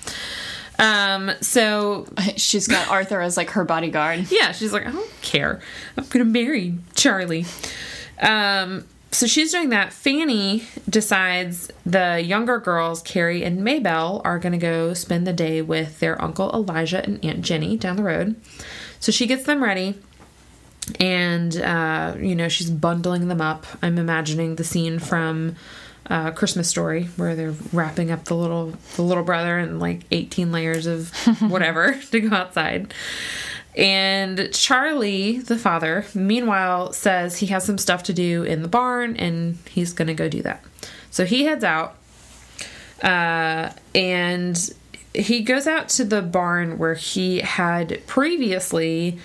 Um, so She's got Arthur as like her bodyguard. yeah, she's like, I don't care. I'm gonna marry Charlie. Um, so she's doing that. Fanny decides the younger girls, Carrie and Maybelle, are gonna go spend the day with their uncle Elijah and Aunt Jenny down the road. So she gets them ready. And uh, you know she's bundling them up. I'm imagining the scene from uh, Christmas Story where they're wrapping up the little the little brother in like 18 layers of whatever to go outside. And Charlie, the father, meanwhile says he has some stuff to do in the barn and he's going to go do that. So he heads out uh, and he goes out to the barn where he had previously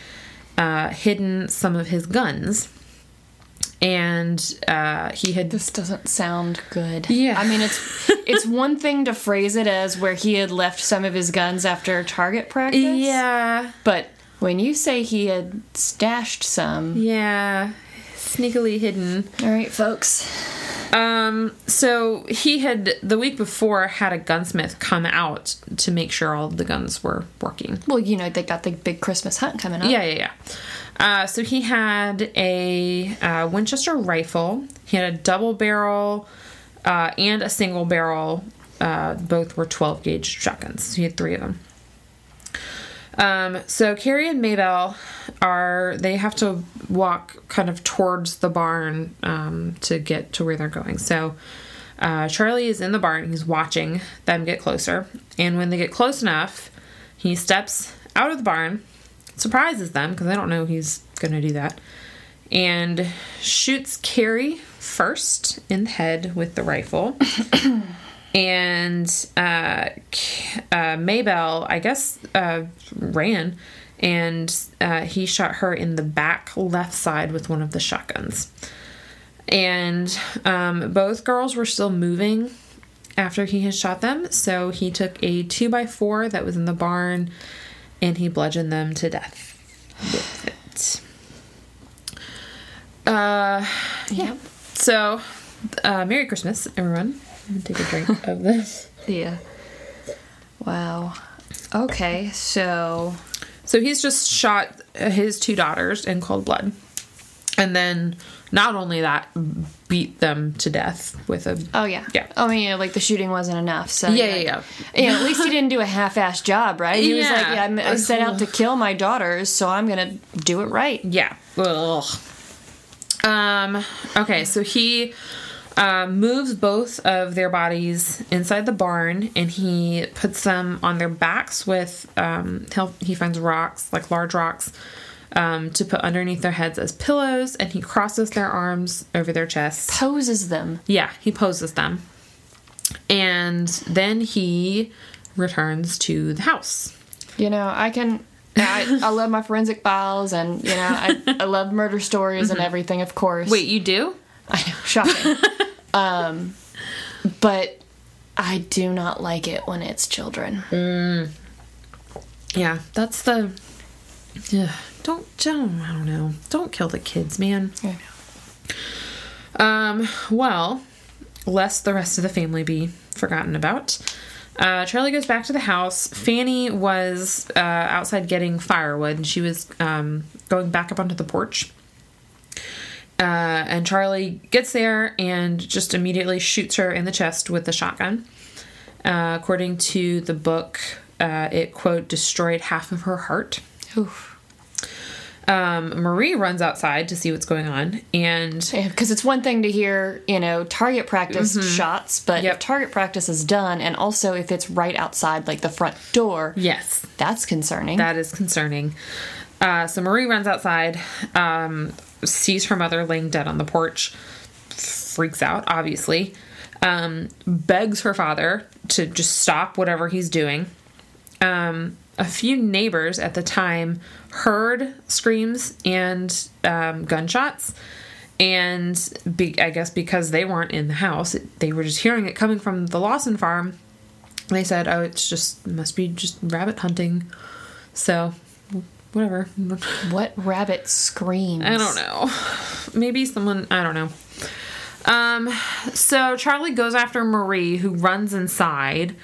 uh, hidden some of his guns. And uh, he had This doesn't sound good. Yeah. I mean, it's it's one thing to phrase it as where he had left some of his guns after target practice. Yeah, But when you say he had stashed some, yeah, sneakily hidden. all right, folks. Um, so he had the week before had a gunsmith come out to make sure all the guns were working. Well, you know they got the big Christmas hunt coming up. Yeah, yeah, yeah. Uh, so he had a uh, Winchester rifle. He had a double barrel uh, and a single barrel. Uh, both were 12 gauge shotguns. So he had three of them. Um, so Carrie and Maybelle are they have to walk kind of towards the barn um, to get to where they're going. So uh, Charlie is in the barn. He's watching them get closer, and when they get close enough, he steps out of the barn, surprises them because they don't know he's going to do that, and shoots Carrie first in the head with the rifle. and uh, uh, Maybelle, I guess, uh, ran, and uh, he shot her in the back left side with one of the shotguns. And um, both girls were still moving after he had shot them, so he took a two by four that was in the barn, and he bludgeoned them to death with it. Uh, yeah. So, uh, Merry Christmas, everyone. I'm take a drink of this. Yeah. Wow. Okay, so So he's just shot his two daughters in cold blood. And then not only that, beat them to death with a oh yeah, Yeah. I mean, yeah, like the shooting wasn't enough. So Yeah, yeah, yeah. Yeah, at least he didn't do a half-assed job, right? He was like, Yeah. yeah, I'm, I set out to kill my daughters, so I'm gonna do it right. Yeah. Ugh. Um. Okay. So he uh, moves both of their bodies inside the barn, and he puts them on their backs with. Um, he finds rocks, like large rocks, um, to put underneath their heads as pillows, and he crosses their arms over their chests. Poses them. Yeah, he poses them, and then he returns to the house. You know, I can. I, I love my forensic files, and you know, I, I love murder stories and everything. Of course. Mm-hmm. Wait, you do? I know, shocking. um, but I do not like it when it's children. Yeah, that's the. Yeah, don't, don't, I don't know. Don't kill the kids, man. I know. Um, well, lest the rest of the family be forgotten about. Uh, Charlie goes back to the house. Fanny was uh, outside getting firewood, and she was um, going back up onto the porch. Uh, and Charlie gets there and just immediately shoots her in the chest with the shotgun. Uh, according to the book, uh, it quote destroyed half of her heart. Oof. Um, Marie runs outside to see what's going on, and Because it's one thing to hear, you know, target practice shots, but Yep. if target practice is done, and also if it's right outside, like the front door, yes, that's concerning. That is concerning. Uh, so Marie runs outside, um, sees her mother laying dead on the porch, freaks out, obviously, um, begs her father to just stop whatever he's doing. Um, a few neighbors at the time heard screams and um, gunshots. And be, I guess because they weren't in the house, they were just hearing it coming from the Lawson farm. They said, "Oh, it's just must be just rabbit hunting." So, whatever. what rabbit screams? I don't know. Maybe someone. I don't know. Um. So Charlie goes after Marie, who runs inside,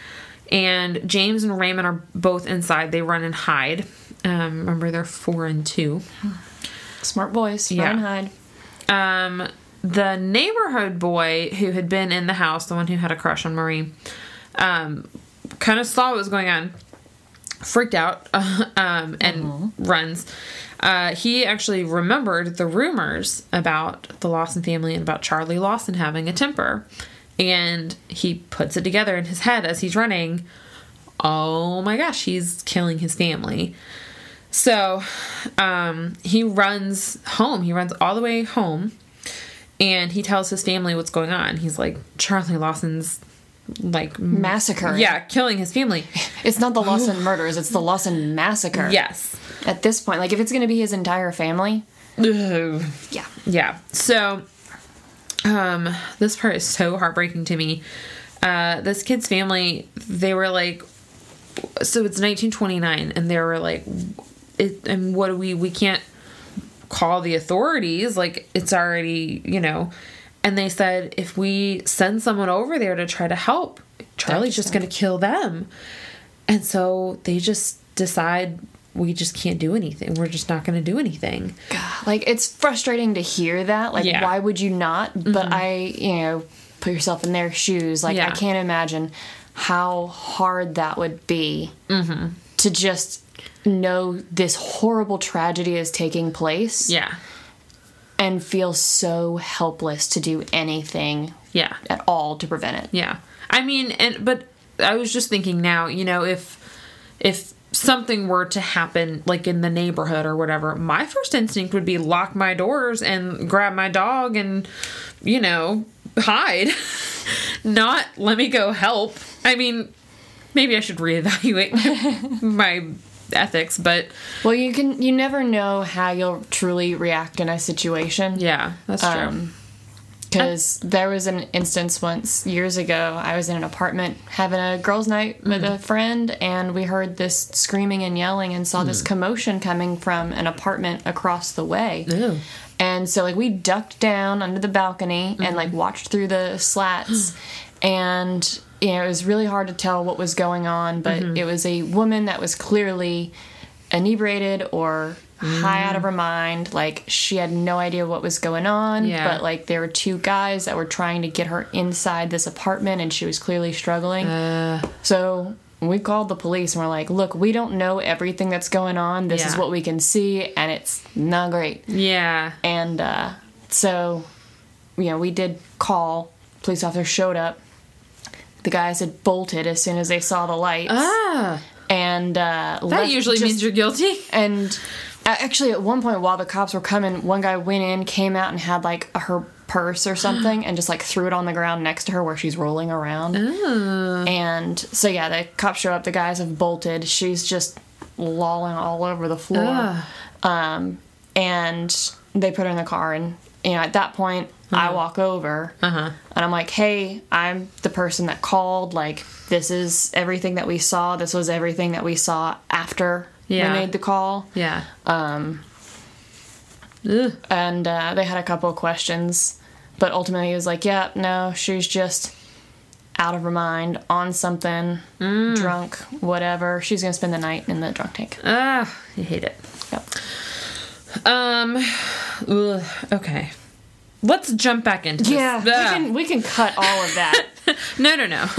and James and Raymond are both inside. They run and hide. Um. Remember, they're four and two. Smart boys, Yeah. run and hide. um, the neighborhood boy who had been in the house, the one who had a crush on Marie, um, kind of saw what was going on, freaked out, um, and runs. Uh, he actually remembered the rumors about the Lawson family and about Charlie Lawson having a temper. And he puts it together in his head as he's running. Oh my gosh, he's killing his family. So um, he runs home. He runs all the way home and he tells his family what's going on. He's like, Charlie Lawson's like Massacre. Yeah, killing his family. It's not the Lawson murders, it's the Lawson massacre. Yes. At this point, like if it's going to be his entire family, Ugh. yeah. Yeah. So um this part is so heartbreaking to me. Uh this kid's family, they were like so it's 1929 and they were like it and what do we we can't call the authorities like it's already, you know. And they said if we send someone over there to try to help, Charlie's just going to kill them. And so they just decide we just can't do anything. We're just not going to do anything. God, Like it's frustrating to hear that. Like Yeah. Mm-hmm. why would you not? But I, you know, put yourself in their shoes. Like Yeah. I can't imagine how hard that would be Mm-hmm. to just know this horrible tragedy is taking place Yeah. And feel so helpless to do anything Yeah. at all to prevent it. Yeah. I mean, and but I was just thinking now, you know, if if something were to happen like in the neighborhood or whatever, my first instinct would be lock my doors and grab my dog and you know, hide. Not let me go help. I mean, maybe I should reevaluate my, my ethics, but Well, you can you never know how you'll truly react in a situation. yeah, that's true. Um, Because there was an instance once years ago, I was in an apartment having a girls' night with mm. a friend, and we heard this screaming and yelling and saw this mm. commotion coming from an apartment across the way. Ew. And so, like, we ducked down under the balcony and, like, mm. watched through the slats. and, you know, it was really hard to tell what was going on, but it was a woman that was clearly inebriated or high out of her mind. Like, she had no idea what was going on. Yeah. But, like, there were two guys that were trying to get her inside this apartment, and she was clearly struggling. Uh, So we called the police and we're like, look, we don't know everything that's going on. This is what we can see, and it's not great. yeah. And uh, so, you know, we did call. Police officer showed up. The guys had bolted as soon as they saw the lights. Ah, and uh, that usually means you're guilty. And actually, at one point, while the cops were coming, one guy went in, came out, and had like a, her purse or something, and just like threw it on the ground next to her where she's rolling around. Ooh. And so, yeah, the cops show up. The guys have bolted. She's just lolling all over the floor. Um, and they put her in the car, and you know, at that point, I walk over Uh-huh. and I'm like, "Hey, I'm the person that called. Like, this is everything that we saw. This was everything that we saw after Yeah. we made the call." Yeah. Um. Ugh. And uh, they had a couple of questions, but ultimately, it was like, "Yeah, no, she's just." Out of her mind, on something, drunk, whatever. She's gonna spend the night in the drunk tank. Ah, I hate it. Yep. Um. Ugh, okay. Let's jump back into this. Yeah, we can we can cut all of that. No, no, no.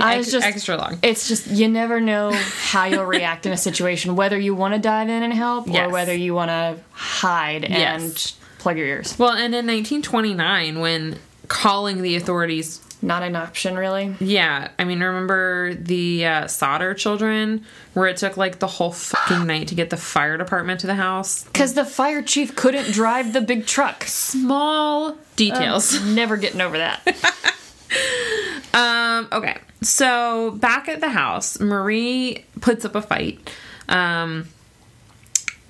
I was just extra long. It's just you never know how you'll react in a situation, whether you want to dive in and help Yes. or whether you want to hide and Yes. plug your ears. Well, and in 1929, when calling the authorities, Not an option, really. yeah, I mean, remember the uh, Sodder children, where it took like the whole fucking night to get the fire department to the house? Because the fire chief couldn't drive the big truck. Small details. Never getting over that. Um, okay. So back at the house, Marie puts up a fight. Um,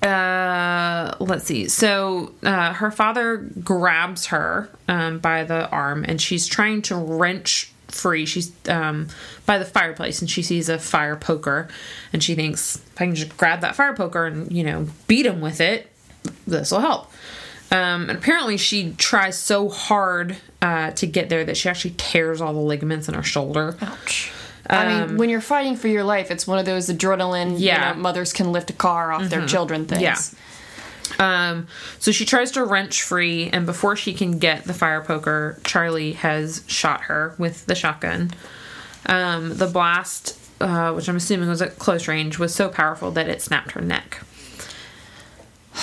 uh, let's see. So uh, her father grabs her um, by the arm, and she's trying to wrench free. She's um, by the fireplace, and she sees a fire poker, and she thinks, "If I can just grab that fire poker and you know beat him with it, this will help." Um, and apparently, she tries so hard uh, to get there that she actually tears all the ligaments in her shoulder. Ouch. I mean, when you're fighting for your life, it's one of those adrenaline, Yeah. you know, mothers can lift a car off their children things. Yeah. Um, so she tries to wrench free, and before she can get the fire poker, Charlie has shot her with the shotgun. Um, the blast, uh, which I'm assuming was at close range, was so powerful that it snapped her neck.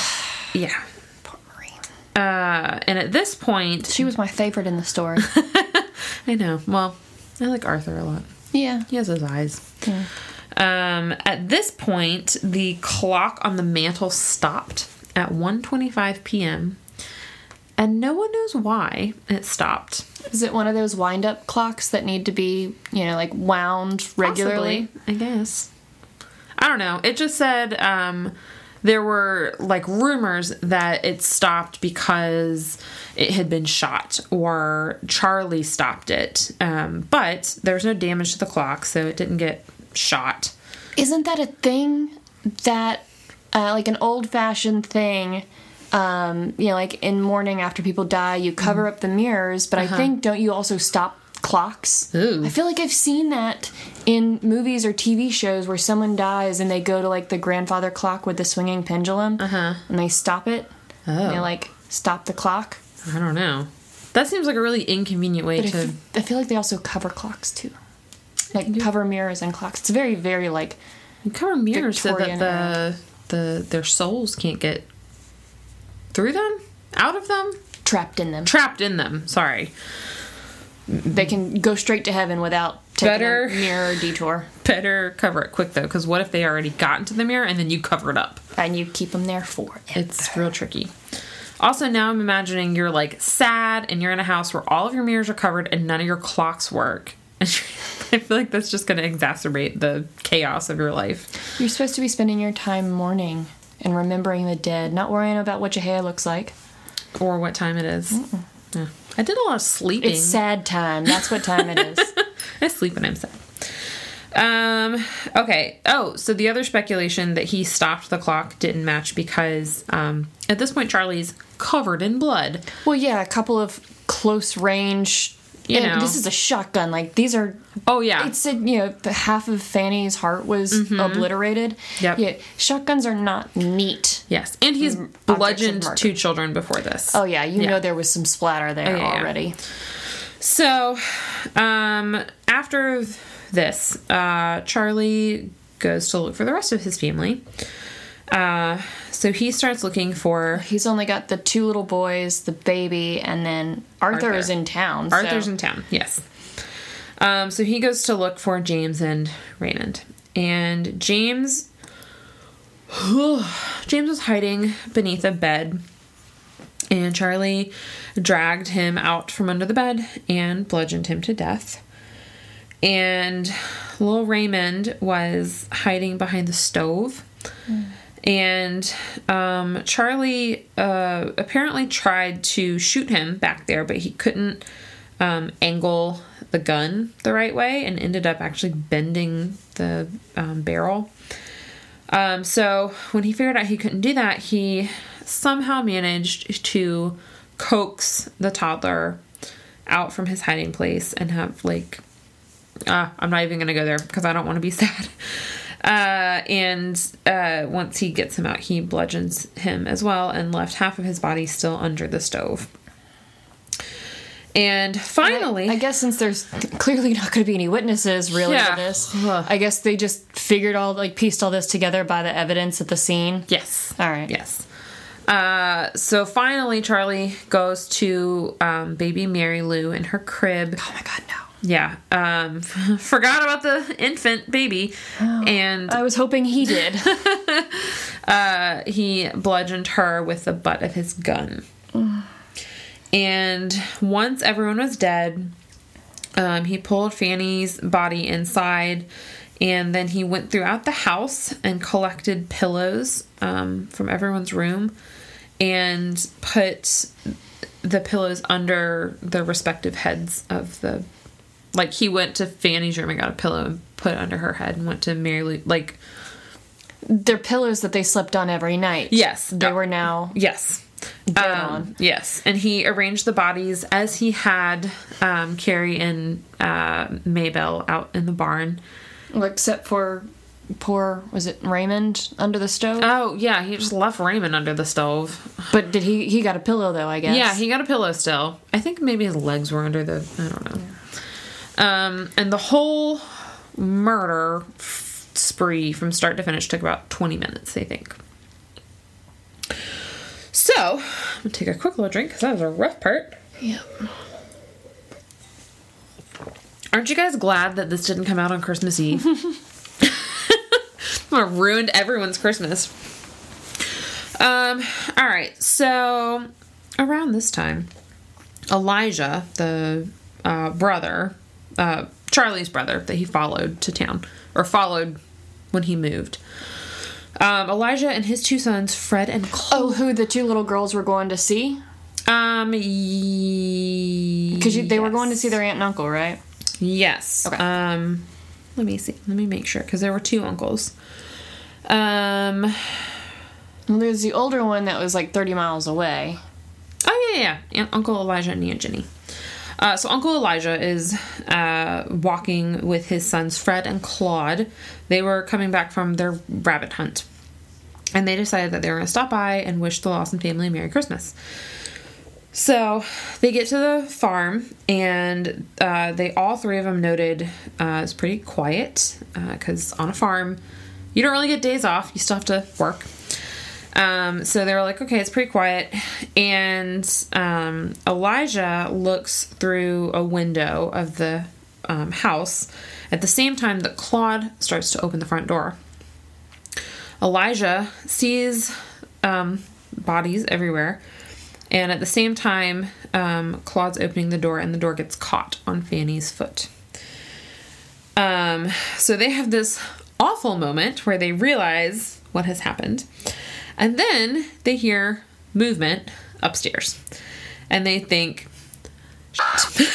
Yeah. Poor Marie. Uh, and at this point, She was my favorite in the story. I know. Well, I like Arthur a lot. Yeah. He has his eyes. Um, at this point, the clock on the mantle stopped at 1:25 p.m. And no one knows why it stopped. Is it one of those wind up clocks that need to be, you know, like wound regularly? Possibly, I guess. I don't know. It just said um, there were like rumors that it stopped because it had been shot or Charlie stopped it. Um, but there was no damage to the clock, so it didn't get shot. Isn't that a thing that, uh, like an old fashioned thing? Um, you know, like in mourning after people die, you cover up the mirrors, but I think don't you also stop clocks? Ooh. I feel like I've seen that in movies or TV shows where someone dies and they go to like the grandfather clock with the swinging pendulum, uh-huh. and they stop it. And they Oh. like stop the clock. I don't know. That seems like a really inconvenient way But I to. f- I feel like they also cover clocks too. Like cover mirrors and clocks. It's very, very like cover mirrors so that the the their souls can't get through them, out of them, trapped in them. trapped in them. Sorry. They can go straight to heaven without taking Better- a mirror detour, Better cover it quick though, because what if they already got into the mirror and then you cover it up? and you keep them there for It's real tricky. Also, now I'm imagining you're like sad and you're in a house where all of your mirrors are covered and none of your clocks work. And I feel like that's just going to exacerbate the chaos of your life. You're supposed to be spending your time mourning and remembering the dead, not worrying about what your hair looks like. Or what time it is. Yeah. I did a lot of sleeping. It's sad time. That's what time it is. I sleep when I'm sad. Um, okay. Oh, so the other speculation that he stopped the clock didn't match because um, at this point Charlie's covered in blood. well, yeah, a couple of close range. You and know. this is a shotgun. Like these are. Oh yeah. It said you know half of Fanny's heart was obliterated. Yep. Yeah, shotguns are not neat. yes. And he's bludgeoned two children before this. Oh yeah, you Yeah. know there was some splatter there yeah, yeah. already. So, um, after this, uh, Charlie goes to look for the rest of his family. Uh, so he starts looking for He's only got the two little boys, the baby, and then Arthur, Arthur. is in town. so- Arthur's in town, yes. Um, so he goes to look for James and Raymond. And James James was hiding beneath a bed. And Charlie dragged him out from under the bed and bludgeoned him to death. And little Raymond was hiding behind the stove. And um, Charlie uh, apparently tried to shoot him back there, but he couldn't um, angle the gun the right way and ended up actually bending the um, barrel. Um, so when he figured out he couldn't do that, he somehow managed to coax the toddler out from his hiding place and have like uh, I'm not even gonna go there because I don't want to be sad. Uh, and uh, once he gets him out, he bludgeons him as well and left half of his body still under the stove. And finally, I, I guess since there's clearly not going to be any witnesses really Yeah. to this, I guess they just figured all like pieced all this together by the evidence at the scene. yes. All right. Yes. Uh, so finally, Charlie goes to um, baby Mary Lou in her crib. Oh my god, no. Yeah. Um, forgot about the infant baby. And I was hoping he did. uh, he bludgeoned her with the butt of his gun. And once everyone was dead, um, he pulled Fanny's body inside and then he went throughout the house and collected pillows um, from everyone's room and put the pillows under the respective heads of the. Like he went to Fanny's room and got a pillow and put it under her head and went to Mary Lou. Like, They're pillows that they slept on every night. yes. They were now Yes. dead Um, on. Yes, and he arranged the bodies as he had um, Carrie and uh, Maybell out in the barn. Except for poor, was it Raymond under the stove? Oh yeah, he just left Raymond under the stove. but did he, he got a pillow though, I guess? Yeah, he got a pillow still. I think maybe his legs were under the. I don't know. Um, and the whole murder f- spree from start to finish took about twenty minutes. I think. So I'm gonna take a quick little drink because that was a rough part. Yep. Aren't you guys glad that this didn't come out on Christmas Eve? I ruined everyone's Christmas. Um, all right, so around this time, Elijah, the uh, brother, uh, Charlie's brother that he followed to town, or followed when he moved, um, Elijah and his two sons, Fred and Cole. Oh, who the two little girls were going to see? Um, because they were going to see their aunt and uncle, right? Yes. Okay. Um, let me see. Let me make sure because there were two uncles. Um. Well, there's the older one that was like 30 miles away. Oh yeah, yeah. yeah. Aunt, Uncle Elijah and Aunt Jenny. Uh, so Uncle Elijah is uh, walking with his sons Fred and Claude. They were coming back from their rabbit hunt, and they decided that they were going to stop by and wish the Lawson family a Merry Christmas. So they get to the farm, and uh, they all three of them noted uh, it's pretty quiet because on a farm, you don't really get days off. You still have to work. Um, so they were like, okay, it's pretty quiet. And um, Elijah looks through a window of the um, house at the same time that Claude starts to open the front door. Elijah sees um, bodies everywhere. And at the same time, um, Claude's opening the door, and the door gets caught on Fanny's foot. Um, so they have this awful moment where they realize what has happened. And then they hear movement upstairs. And they think, "Shit.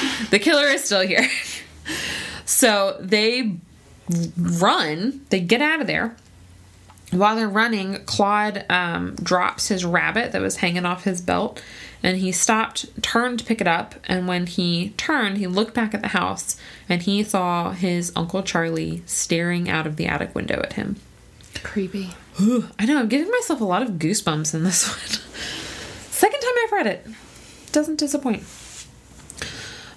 the killer is still here. so they run, they get out of there. While they're running, Claude um, drops his rabbit that was hanging off his belt and he stopped, turned to pick it up. And when he turned, he looked back at the house and he saw his Uncle Charlie staring out of the attic window at him. Creepy. I know, I'm giving myself a lot of goosebumps in this one. Second time I've read it. Doesn't disappoint.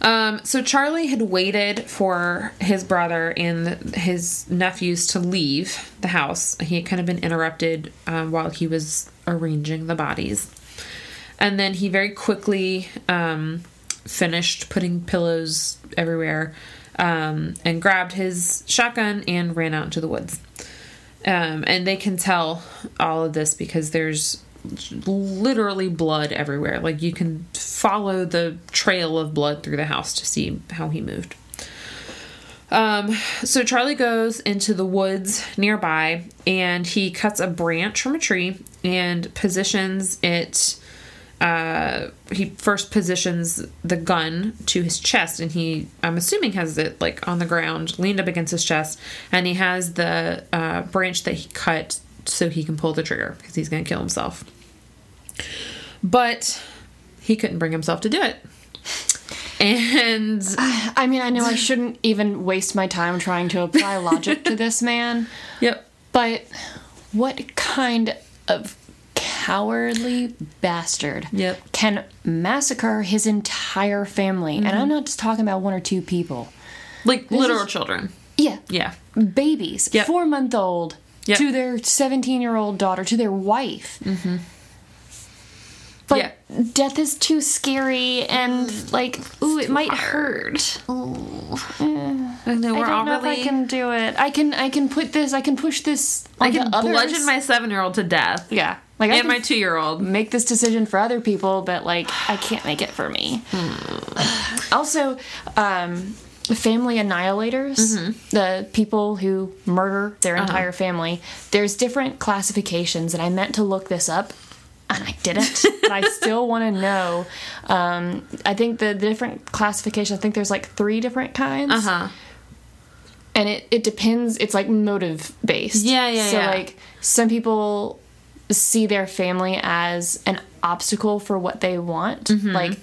Um, so Charlie had waited for his brother and his nephews to leave the house. He had kind of been interrupted um, while he was arranging the bodies. And then he very quickly um, finished putting pillows everywhere um, and grabbed his shotgun and ran out into the woods. Um, and they can tell all of this because there's literally blood everywhere. Like you can follow the trail of blood through the house to see how he moved. Um, so Charlie goes into the woods nearby and he cuts a branch from a tree and positions it. Uh, he first positions the gun to his chest and he i'm assuming has it like on the ground leaned up against his chest and he has the uh, branch that he cut so he can pull the trigger because he's going to kill himself. But he couldn't bring himself to do it. And I mean, I know I shouldn't even waste my time trying to apply logic to this man, yep. But what kind of cowardly bastard Yep. can massacre his entire family. And I'm mm-hmm. not just talking about one or two people. Like literal is- children. Yeah. Yeah. Babies, Yep. four month old, Yep. to their 17 year old daughter, to their wife. Mm-hmm. But Yeah. death is too scary and, mm. like, ooh, it might hurt. I know eh. I we're don't know really. if I can do it. I can I can put this I can push this I can bludgeon my seven year old to death. yeah. Like I And my two year old. make this decision for other people, but like I can't make it for me. also, um family annihilators, the people who murder their entire family, there's different classifications and I meant to look this up and I didn't, but I still want to know. Um, I think the different classification. I think there's like three different kinds Uh huh. and it, it depends it's like motive based Yeah, yeah, so yeah. like some people see their family as an obstacle for what they want Mm-hmm. like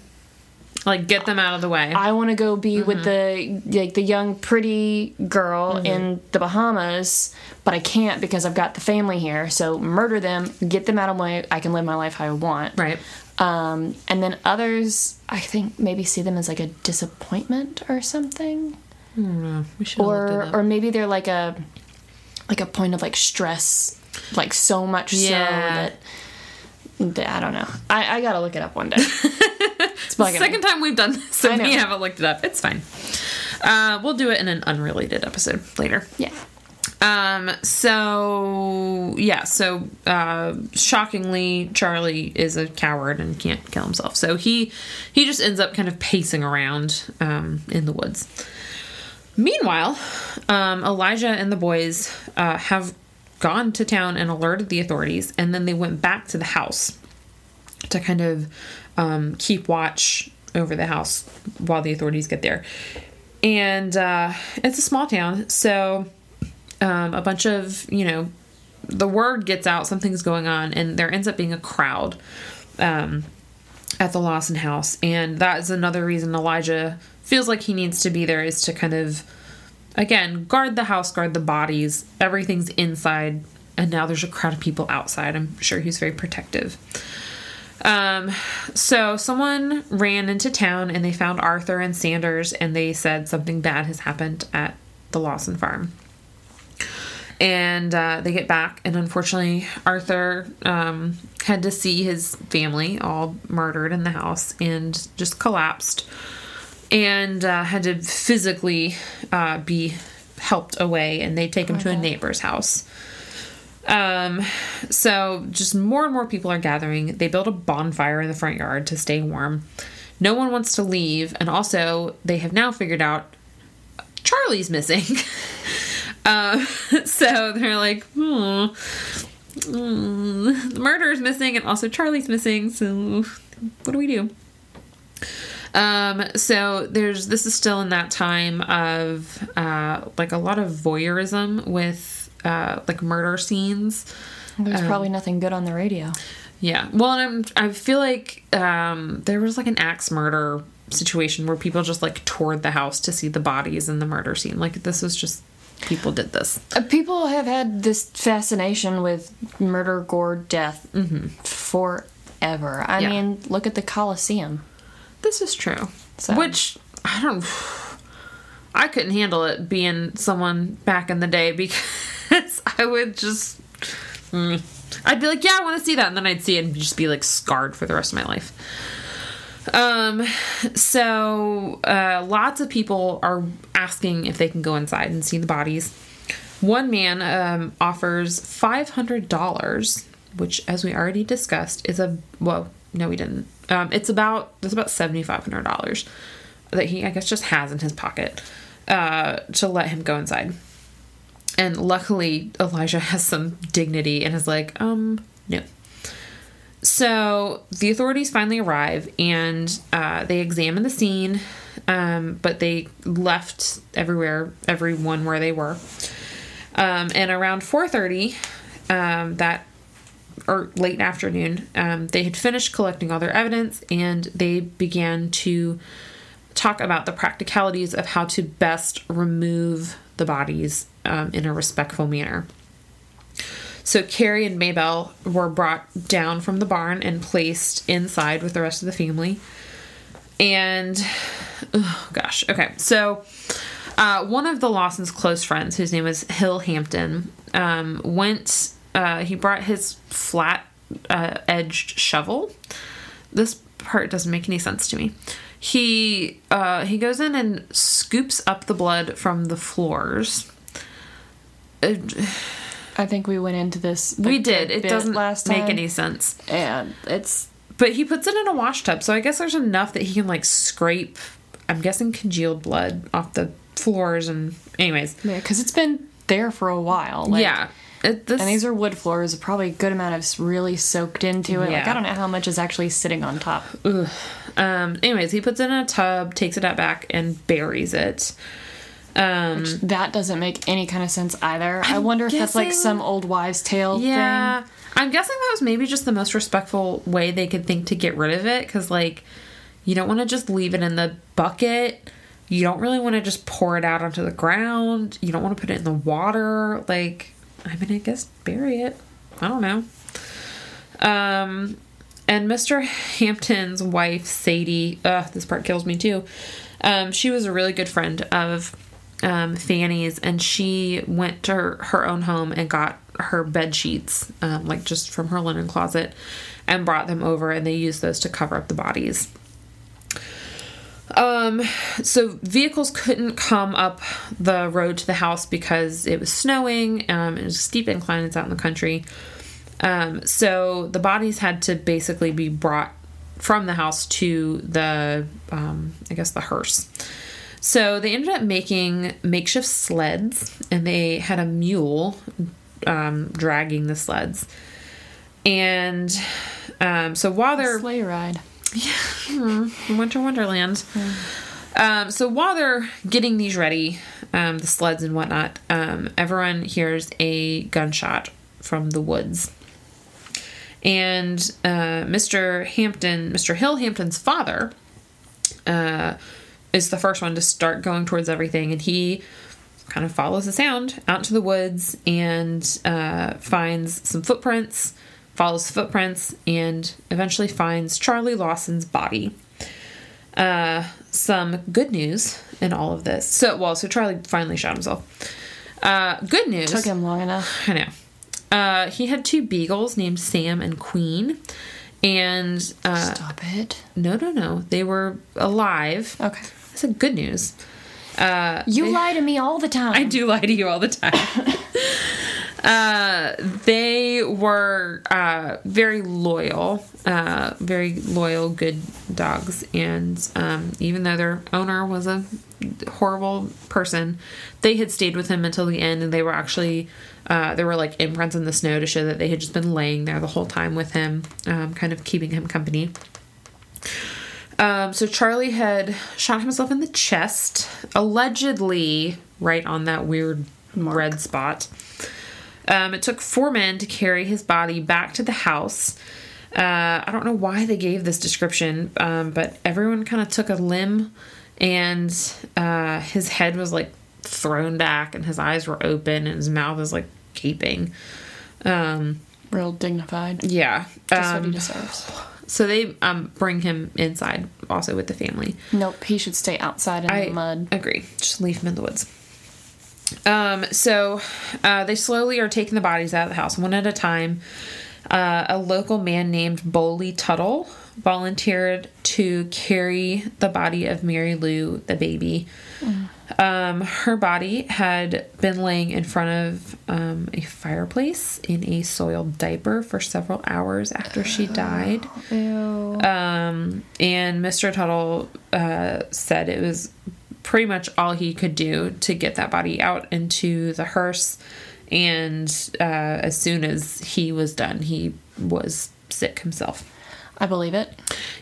Like get them out of the way. i want to go be Mm-hmm. with the like the young pretty girl in the bahamas but i can't because i've got the family here so murder them get them out of my way i can live my life how i want right. um, and then others i think maybe see them as like a disappointment or something We should or or maybe they're like a like a point of like stress like so much Yeah. so that, that I don't know. I, I gotta look it up one day. it's me. Second time we've done this, know. we haven't looked it up. It's fine. Uh, we'll do it in an unrelated episode later. Yeah. Um. So yeah. So uh, shockingly, Charlie is a coward and can't kill himself. So he he just ends up kind of pacing around um, in the woods. Meanwhile, um, Elijah and the boys uh, have gone to town and alerted the authorities, and then they went back to the house to kind of um, keep watch over the house while the authorities get there. And uh, it's a small town, so um, a bunch of, you know, the word gets out, something's going on, and there ends up being a crowd um, at the Lawson house. And that is another reason Elijah feels like he needs to be there is to kind of, again, guard the house, guard the bodies. Everything's inside, and now there's a crowd of people outside. I'm sure he's very protective. Um, so someone ran into town and they found Arthur and Sanders and they said something bad has happened at the Lawson farm. And uh, they get back, and unfortunately, Arthur um, had to see his family all murdered in the house and just collapsed and uh, had to physically uh, be helped away. And they take him to a neighbor's house. Um, so just more and more people are gathering. They build a bonfire in the front yard to stay warm. No one wants to leave, and also they have now figured out Charlie's missing. uh, so they're like, hmm, mm, the murderer's missing, and also Charlie's missing. So what do we do? Um, so there's this is still in that time of uh, like a lot of voyeurism with uh, like murder scenes. There's probably nothing good on the radio. Yeah. Well, and I'm, I feel like um, there was like an axe murder situation where people just like toured the house to see the bodies in the murder scene. Like this was just people did this. Uh, People have had this fascination with murder, gore, death forever. I Yeah. mean, look at the Colosseum. This is true. So- Which I don't. I couldn't handle it being someone back in the day because I would just. mm. I'd be like, yeah, I want to see that, and then I'd see it and just be like scarred for the rest of my life. Um, so uh, lots of people are asking if they can go inside and see the bodies. One man um, offers five hundred dollars, which, as we already discussed, is a well, no, we didn't. Um, it's about it's about seventy five hundred dollars that he, I guess, just has in his pocket uh, to let him go inside. And luckily, Elijah has some dignity and is like, um, no. So the authorities finally arrive and uh, they examine the scene, um, but they left everywhere, everyone where they were. Um, and around 4:30, um, that or late afternoon, um, they had finished collecting all their evidence and they began to talk about the practicalities of how to best remove the bodies um, in a respectful manner. So Carrie and Maybelle were brought down from the barn and placed inside with the rest of the family. And oh gosh, okay. So uh, one of the Lawsons' close friends, whose name was Hill Hampton, um, went. Uh, he brought his flat uh, edged shovel. This part doesn't make any sense to me. He uh, he goes in and scoops up the blood from the floors. I think we went into this. we did. It doesn't last make time, any sense. And it's But he puts it in a wash tub, so I guess there's enough that he can like scrape. I'm guessing congealed blood off the floors and anyways. yeah, because it's been there for a while. Like, yeah, it, this And these are wood floors, probably a good amount of really soaked into it. Like I don't know how much is actually sitting on top. um. Anyways, he puts it in a tub, takes it out back, and buries it. Um. That doesn't make any kind of sense either. i wonder if that's like some old wives' tale Yeah, I'm guessing that was maybe just the most respectful way they could think to get rid of it, because like, you don't want to just leave it in the bucket. You don't really want to just pour it out onto the ground. You don't want to put it in the water. Like, I mean, I guess bury it. I don't know. Um, and Mr. Hampton's wife, Sadie, ugh, this part kills me too. Um, she was a really good friend of um, Fanny's, and she went to her, her own home and got her bed sheets, um, like just from her linen closet, and brought them over, and they used those to cover up the bodies. Um, so vehicles couldn't come up the road to the house because it was snowing. Um, it was a steep incline. It's out in the country. Um, so the bodies had to basically be brought from the house to the, um, I guess, the hearse. So they ended up making makeshift sleds, and they had a mule um, dragging the sleds. And um, so while they're. Sleigh ride. Winter Wonderland. Um, so while they're getting these ready, um, the sleds and whatnot, um, everyone hears a gunshot from the woods. And uh, Mr. Hampton, Mr. Hill Hampton's father, uh, is the first one to start going towards everything, and he kind of follows the sound out into the woods and uh, finds some footprints, follows footprints, and eventually finds Charlie Lawson's body. Uh, some good news in all of this. So, well, so Charlie finally shot himself. Uh, good news. Took him long enough. I know. Uh, he had two beagles named Sam and Queen. And uh, Stop it. no, no, no. They were alive. Okay. that's said good news. Uh, You lie to me all the time. I do lie to you all the time. uh, they were uh, very loyal, uh, very loyal, good dogs. And um, even though their owner was a horrible person, they had stayed with him until the end. And they were actually, uh, there were like imprints in the snow to show that they had just been laying there the whole time with him, um, kind of keeping him company. Um, so Charlie had shot himself in the chest, allegedly right on that weird red spot. Um, it took four men to carry his body back to the house. Uh, I don't know why they gave this description, um, but everyone kind of took a limb, and uh, his head was like thrown back, and his eyes were open, and his mouth was like gaping. Um, Real dignified. yeah. Just what he Um, deserves. So they um, bring him inside, also with the family. Nope, he should stay outside in I the mud. agree. Just leave him in the woods. Um, so uh, they slowly are taking the bodies out of the house one at a time. Uh, a local man named Bowley Tuttle volunteered to carry the body of Mary Lou, the baby. Um, her body had been laying in front of um, a fireplace in a soiled diaper for several hours after she died. Ew. Um, and Mr. Tuttle uh, said it was pretty much all he could do to get that body out into the hearse. And uh, as soon as he was done, he was sick himself. I believe it.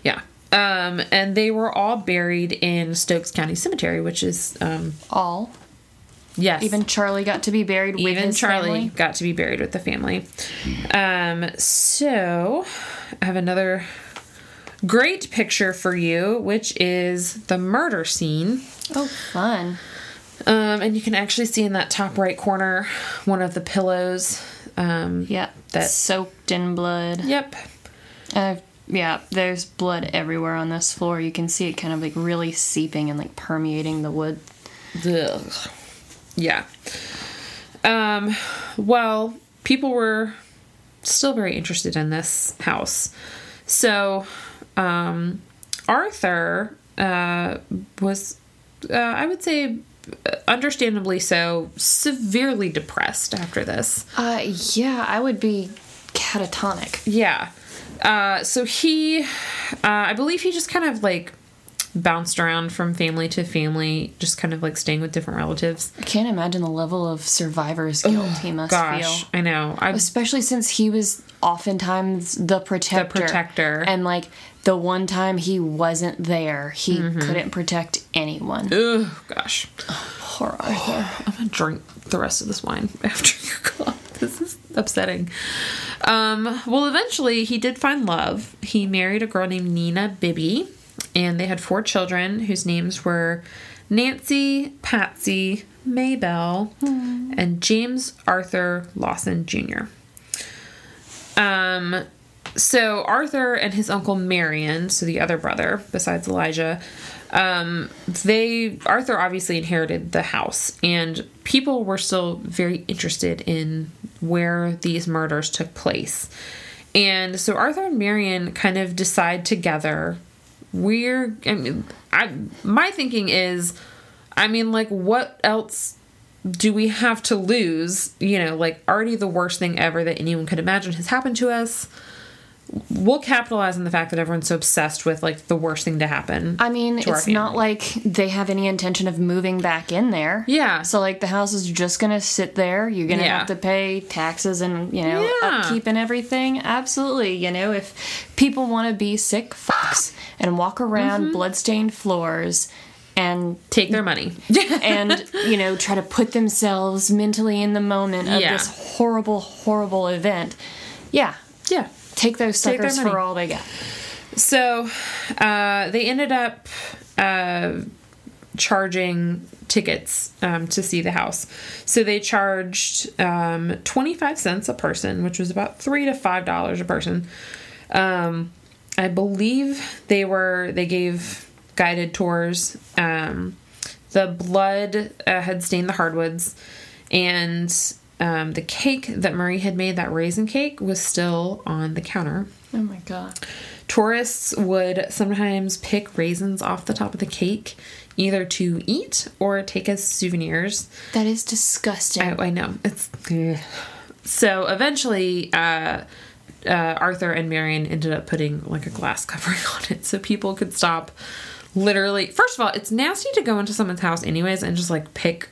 Yeah. Um, and they were all buried in Stokes County Cemetery, which is, um, All. yes. Even Charlie got to be buried with even Charlie family. got to be buried with the family. Um, so I have another great picture for you, which is the murder scene. Oh, fun. Um, and you can actually see in that top right corner one of the pillows Um, Yeah. That- soaked in blood. Yep. Uh, yeah, there's blood everywhere on this floor. You can see it kind of like really seeping and like permeating the wood. Ugh. Yeah. Um, well, people were still very interested in this house. So, um, Arthur uh, was, uh, I would say, understandably so, severely depressed after this. Uh, yeah, I would be catatonic. Yeah. Uh, so he, uh, I believe he just kind of like bounced around from family to family, just kind of like staying with different relatives. I can't imagine the level of survivor's guilt he must Gosh, feel. I know. I Especially since he was oftentimes the protector. the protector. And like the one time he wasn't there, he couldn't protect anyone. Ugh, gosh. Poor Arthur. I'm gonna drink the rest of this wine after your club. This is upsetting. Um, well, eventually he did find love. He married a girl named Nina Bibby, and they had four children whose names were Nancy, Patsy, Maybelle, and James Arthur Lawson Jr. Um, so Arthur and his uncle Marion, so the other brother besides Elijah, um, they Arthur obviously inherited the house, and people were still very interested in where these murders took place. And so Arthur and Marion kind of decide together. We're, I mean, I my thinking is, I mean, like, what else do we have to lose? You know, like already the worst thing ever that anyone could imagine has happened to us. We'll capitalize on the fact that everyone's so obsessed with like the worst thing to happen. I mean, it's not like they have any intention of moving back in there. Yeah. So like the house is just gonna sit there. You're gonna Yeah. have to pay taxes and you know Yeah. upkeep and everything. Absolutely. You know, if people want to be sick fucks and walk around Mm-hmm. bloodstained floors and take their money. and you know try to put themselves mentally in the moment of Yeah. this horrible, horrible event. Yeah. yeah. Take those Take suckers money. for all they got. So uh, they ended up uh, charging tickets um, to see the house. So they charged um, 25 cents a person, which was about three to five dollars a person. Um, I believe they were they gave guided tours. Um, the blood uh, had stained the hardwoods, and um, the cake that Marie had made, that raisin cake, was still on the counter. Oh my god. Tourists would sometimes pick raisins off the top of the cake, either to eat or take as souvenirs. That is disgusting. I, I know it's. ugh. So eventually, uh, uh, Arthur and Marion ended up putting like a glass covering on it so people could stop. Literally, first of all, it's nasty to go into someone's house anyways and just like pick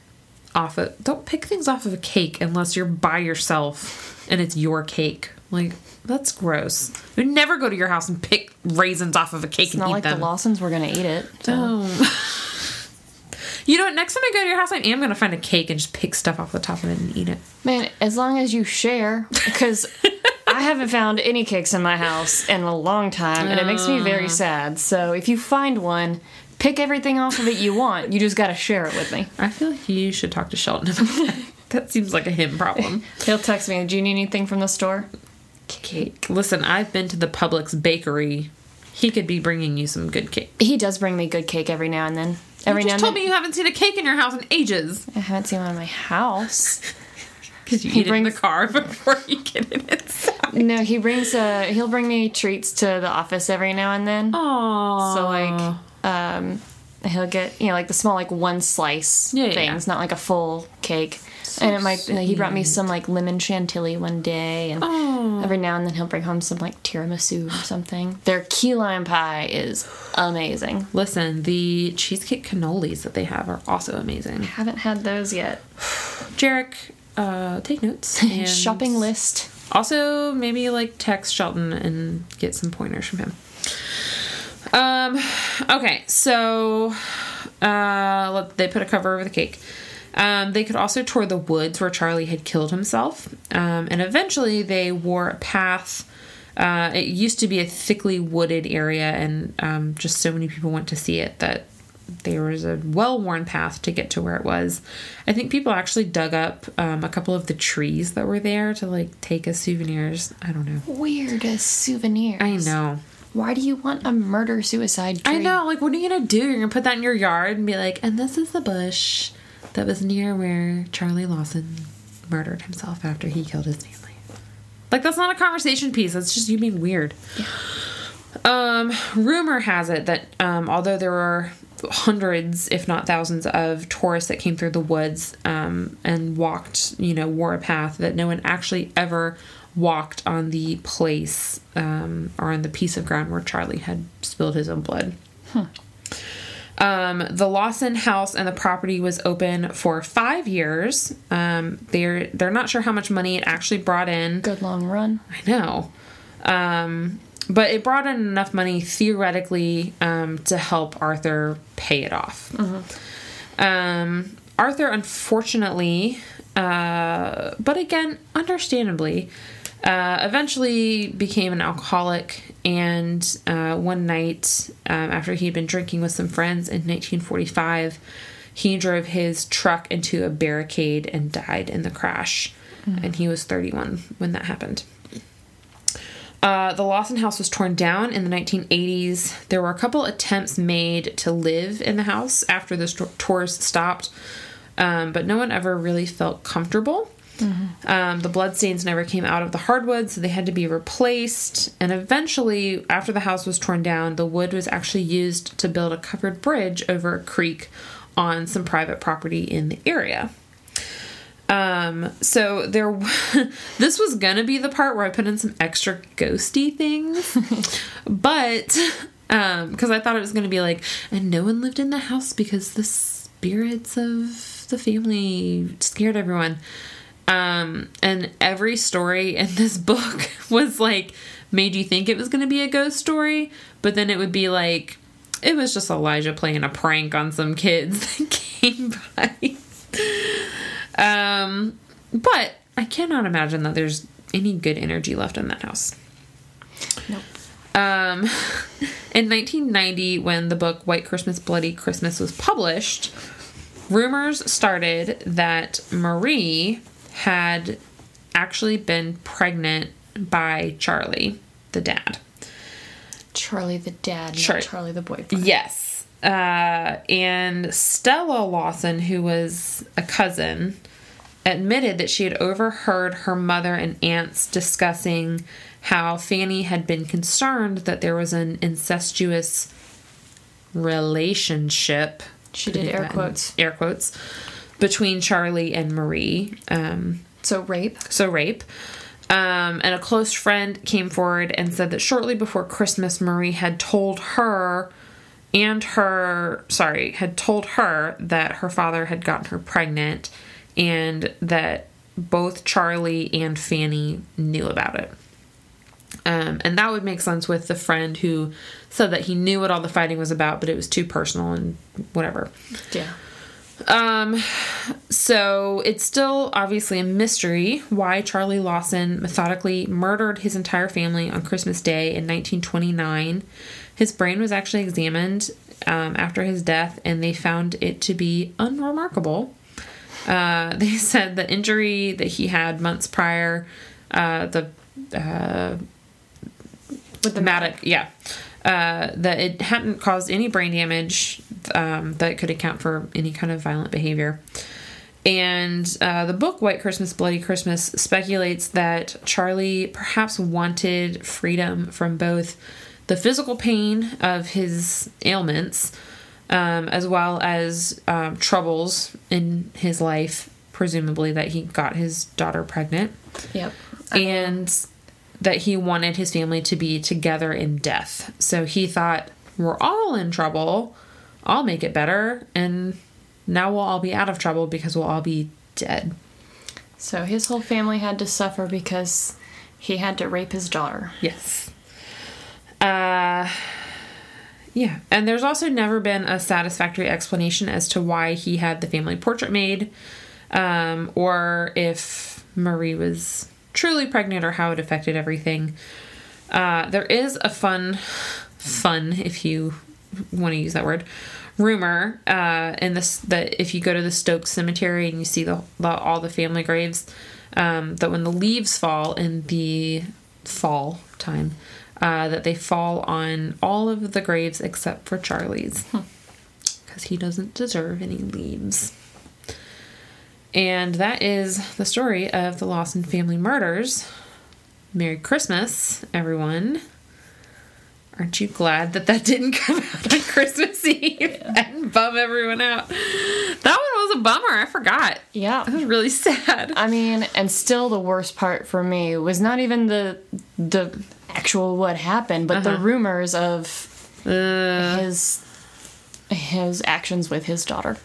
off it. Don't pick things off of a cake unless you're by yourself and it's your cake. Like that's gross. You would never go to your house and pick raisins off of a cake It's and eat like them. the Lawsons were gonna eat it. So. Oh. You know what? Next time I go to your house, I am to find a cake and just pick stuff off the top of it and eat it. Man, as long as you share, because I haven't found any cakes in my house in a long time, and it makes me very uh. sad. So if you find one, pick everything off of it you want. You just gotta share it with me. I feel like you should talk to Sheldon about that. that seems like a him problem. He'll text me. Do you need anything from the store? Cake. Listen, I've been to the Publix bakery. He could be bringing you some good cake. He does bring me good cake every now and then. Every you now just and told then. me you haven't seen a cake in your house in ages. I haven't seen one in my house. Because you He eat it in the car before you get in it inside. No, he brings uh he'll bring me treats to the office every now and then. Aww. So like um he'll get you know like the small like one slice Yeah, yeah, things, not like a full cake. and it might he brought me some like lemon chantilly one day and Aw. every now and then he'll bring home some like tiramisu or something. Their key lime pie is amazing. Listen, the cheesecake cannolis that they have are also amazing. Haven't had those yet. Jarek, uh, take notes. Shopping list. Also, maybe like text Shelton and get some pointers from him. Um, okay, so uh, they put a cover over the cake. Um, they could also tour the woods where Charlie had killed himself, um, and eventually they wore a path. Uh, it used to be a thickly wooded area, and um, just so many people went to see it that there was a well worn path to get to where it was. I think people actually dug up um, a couple of the trees that were there to like take as souvenirs. I don't know. Weirdest souvenirs. I know. Why do you want a murder suicide tree? I know. Like, what are you gonna do? You're gonna put that in your yard and be like, and this is the bush that was near where Charlie Lawson murdered himself after he killed his family. Like, that's not a conversation piece. That's just you being weird. Um, rumor has it that um, although there were hundreds, if not thousands, of tourists that came through the woods um, and walked, you know, wore a path, that no one actually ever walked on the place um, or on the piece of ground where Charlie had spilled his own blood. Um, the Lawson house and the property was open for five years. Um, they're they're not sure how much money it actually brought in. Good long run. I know. Um, but it brought in enough money theoretically um, to help Arthur pay it off. Um, Arthur, unfortunately, uh, but again, understandably, uh, eventually became an alcoholic. And uh, one night, um, after he'd been drinking with some friends in 1945, he drove his truck into a barricade and died in the crash. And he was 31 when that happened. Uh, the Lawson house was torn down in the 1980s. There were a couple attempts made to live in the house after the st- tours stopped, um, but no one ever really felt comfortable. Um, the bloodstains never came out of the hardwood, so they had to be replaced. And eventually, after the house was torn down, the wood was actually used to build a covered bridge over a creek on some private property in the area. Um, so there, this was gonna be the part where I put in some extra ghosty things, but um, because I thought it was gonna be like, and no one lived in the house because the spirits of the family scared everyone. Um, and every story in this book was like made you think it was gonna be a ghost story, but then it would be like it was just Elijah playing a prank on some kids that came by. Um, but I cannot imagine that there's any good energy left in that house. Nope. Um, in 1990, when the book White Christmas, Bloody Christmas was published, rumors started that Marie had actually been pregnant by Charlie, the dad. Charlie the dad, not Charlie the boyfriend. Yes. Uh, and Stella Lawson, who was a cousin, admitted that she had overheard her mother and aunts discussing how Fanny had been concerned that there was an incestuous relationship. She did air quotes. Air quotes. Between Charlie and Marie. Um, So rape. so rape. Um, and a close friend came forward and said that shortly before Christmas, Marie had told her and her, sorry, had told her that her father had gotten her pregnant and that both Charlie and Fanny knew about it. Um, and that would make sense with the friend who said that he knew what all the fighting was about, but it was too personal and whatever. Yeah. Um, so it's still obviously a mystery why Charlie Lawson methodically murdered his entire family on Christmas Day in 1929. His brain was actually examined um, after his death, and they found it to be unremarkable. Uh, they said the injury that he had months prior, uh, the uh, With the mattock, yeah. Uh, that it hadn't caused any brain damage um, that could account for any kind of violent behavior. And uh, the book White Christmas, Bloody Christmas speculates that Charlie perhaps wanted freedom from both the physical pain of his ailments um, as well as um, troubles in his life, presumably that he got his daughter pregnant Yep. and that he wanted his family to be together in death. So he thought, we're all in trouble. I'll make it better. And now we'll all be out of trouble because we'll all be dead. So his whole family had to suffer because he had to rape his daughter. Yes. Uh, yeah. And there's also never been a satisfactory explanation as to why he had the family portrait made um, or if Marie was truly pregnant or how it affected everything. Uh, there is a fun, fun, if you want to use that word, rumor uh, in this that if you go to the Stokes Cemetery and you see the, the all the family graves, um, that when the leaves fall in the fall time, uh, that they fall on all of the graves except for Charlie's, because he doesn't deserve any leaves. And that is the story of the Lawson family murders. Merry Christmas, everyone. Aren't you glad that that didn't come out on Christmas Eve and bum everyone out? That one was a bummer. I forgot. Yeah. That was really sad. I mean, and still the worst part for me was not even the the actual what happened, but the Uh-huh. rumors of Uh, his his actions with his daughter.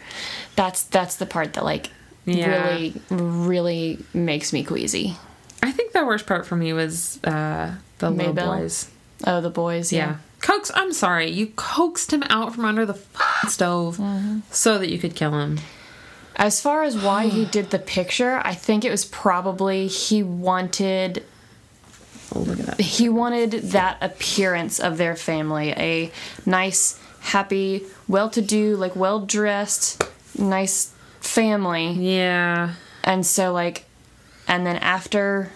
That's that's the part that like Yeah. really really makes me queasy. I think the worst part for me was uh, the little Maybelle? boys. Oh, the boys, Yeah. yeah. Coax, I'm sorry. You coaxed him out from under the stove Mm-hmm. so that you could kill him. As far as why he did the picture, I think it was probably he wanted Oh, look at that. he wanted that appearance of their family a nice happy well-to-do like well-dressed nice family Yeah. and so like and then after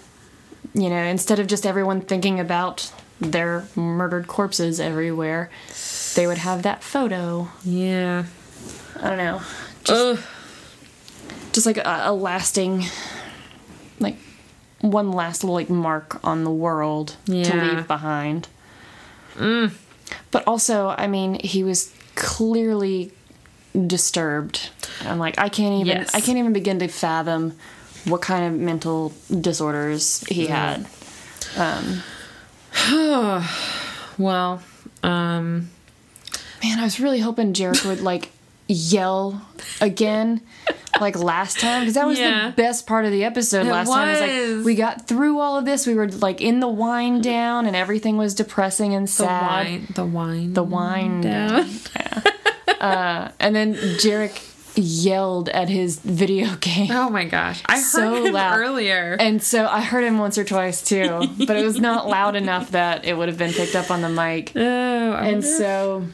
you know instead of just everyone thinking about their murdered corpses everywhere they would have that photo Yeah. i don't know just, Ugh. just like a, a lasting like one last little like mark on the world to Yeah. Mm. leave behind but also i mean he was clearly disturbed i'm like i can't even Yes. i can't even begin to fathom what kind of mental disorders he had Well, um, man i was really hoping jarek would like yell again like last time because that was Yeah. the best part of the episode It last time was was. like we got through all of this we were like in the wind down and everything was depressing and sad. the wine. The wine. the wind down. down. and then jarek yelled at his video game Oh my gosh. I heard So him loud. earlier. and so i heard him once or twice too but it was not loud enough that it would have been picked up on the mic oh, I And wonder- so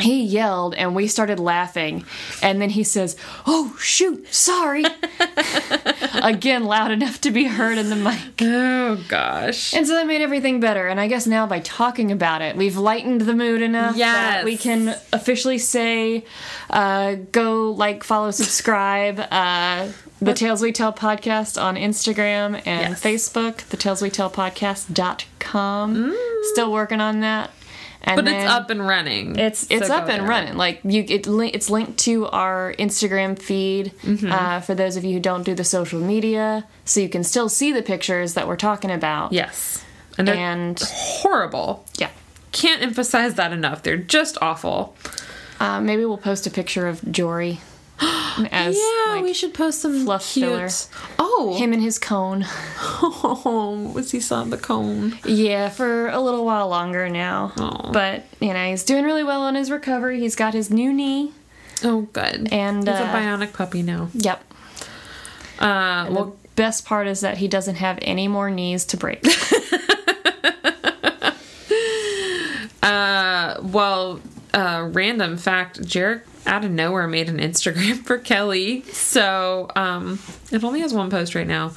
he yelled and we started laughing. And then he says, Oh, shoot, sorry. Again, loud enough to be heard in the mic. oh gosh. And so that made everything better. And I guess now by talking about it, we've lightened the mood enough that we can officially say uh, go like, follow, subscribe. Uh, the Tales We Tell podcast on Instagram and Yes. Facebook, the Tales We Tell podcast.com. Still working on that. And But it's up and running. it's it's So up and there. running. Like you, it it's linked to our Instagram feed Mm-hmm. uh, for those of you who don't do the social media, so you can still see the pictures that we're talking about. Yes. And they're and horrible. yeah, Can't emphasize that enough. They're just awful. uh, maybe we'll post a picture of Jory as yeah, like we should post some fluff cute. filler. Oh, him and his cone. Oh, was he saw on the cone? Yeah, for a little while longer now. Aw. But you know he's doing really well on his recovery. He's got his new knee. Oh, good. And, he's uh, a bionic puppy now. Yep. Uh, The well, best part is that he doesn't have any more knees to break. uh, well, uh, random fact: Jarek out of nowhere made an Instagram for Kelly. So, um, it only has one post right now,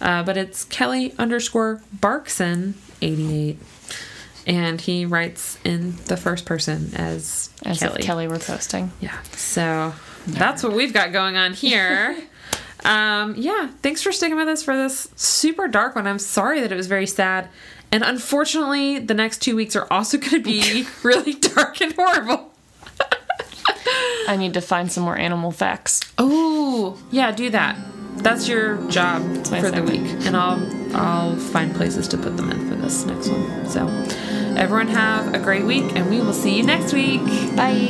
uh, but it's Kelly underscore Barkson eighty eight, and he writes in the first person as, As Kelly. if Kelly were posting. Yeah. So that's what we've got going on here. um, yeah. Thanks for sticking with us for this super dark one. I'm sorry that it was very sad. And unfortunately, the next two weeks are also going to be really dark and horrible. I need to find some more animal facts. Oh, yeah, do that. That's your job my for the assignment. week, and I'll I'll find places to put them in for this next one. So, everyone have a great week, and we will see you next week. Bye.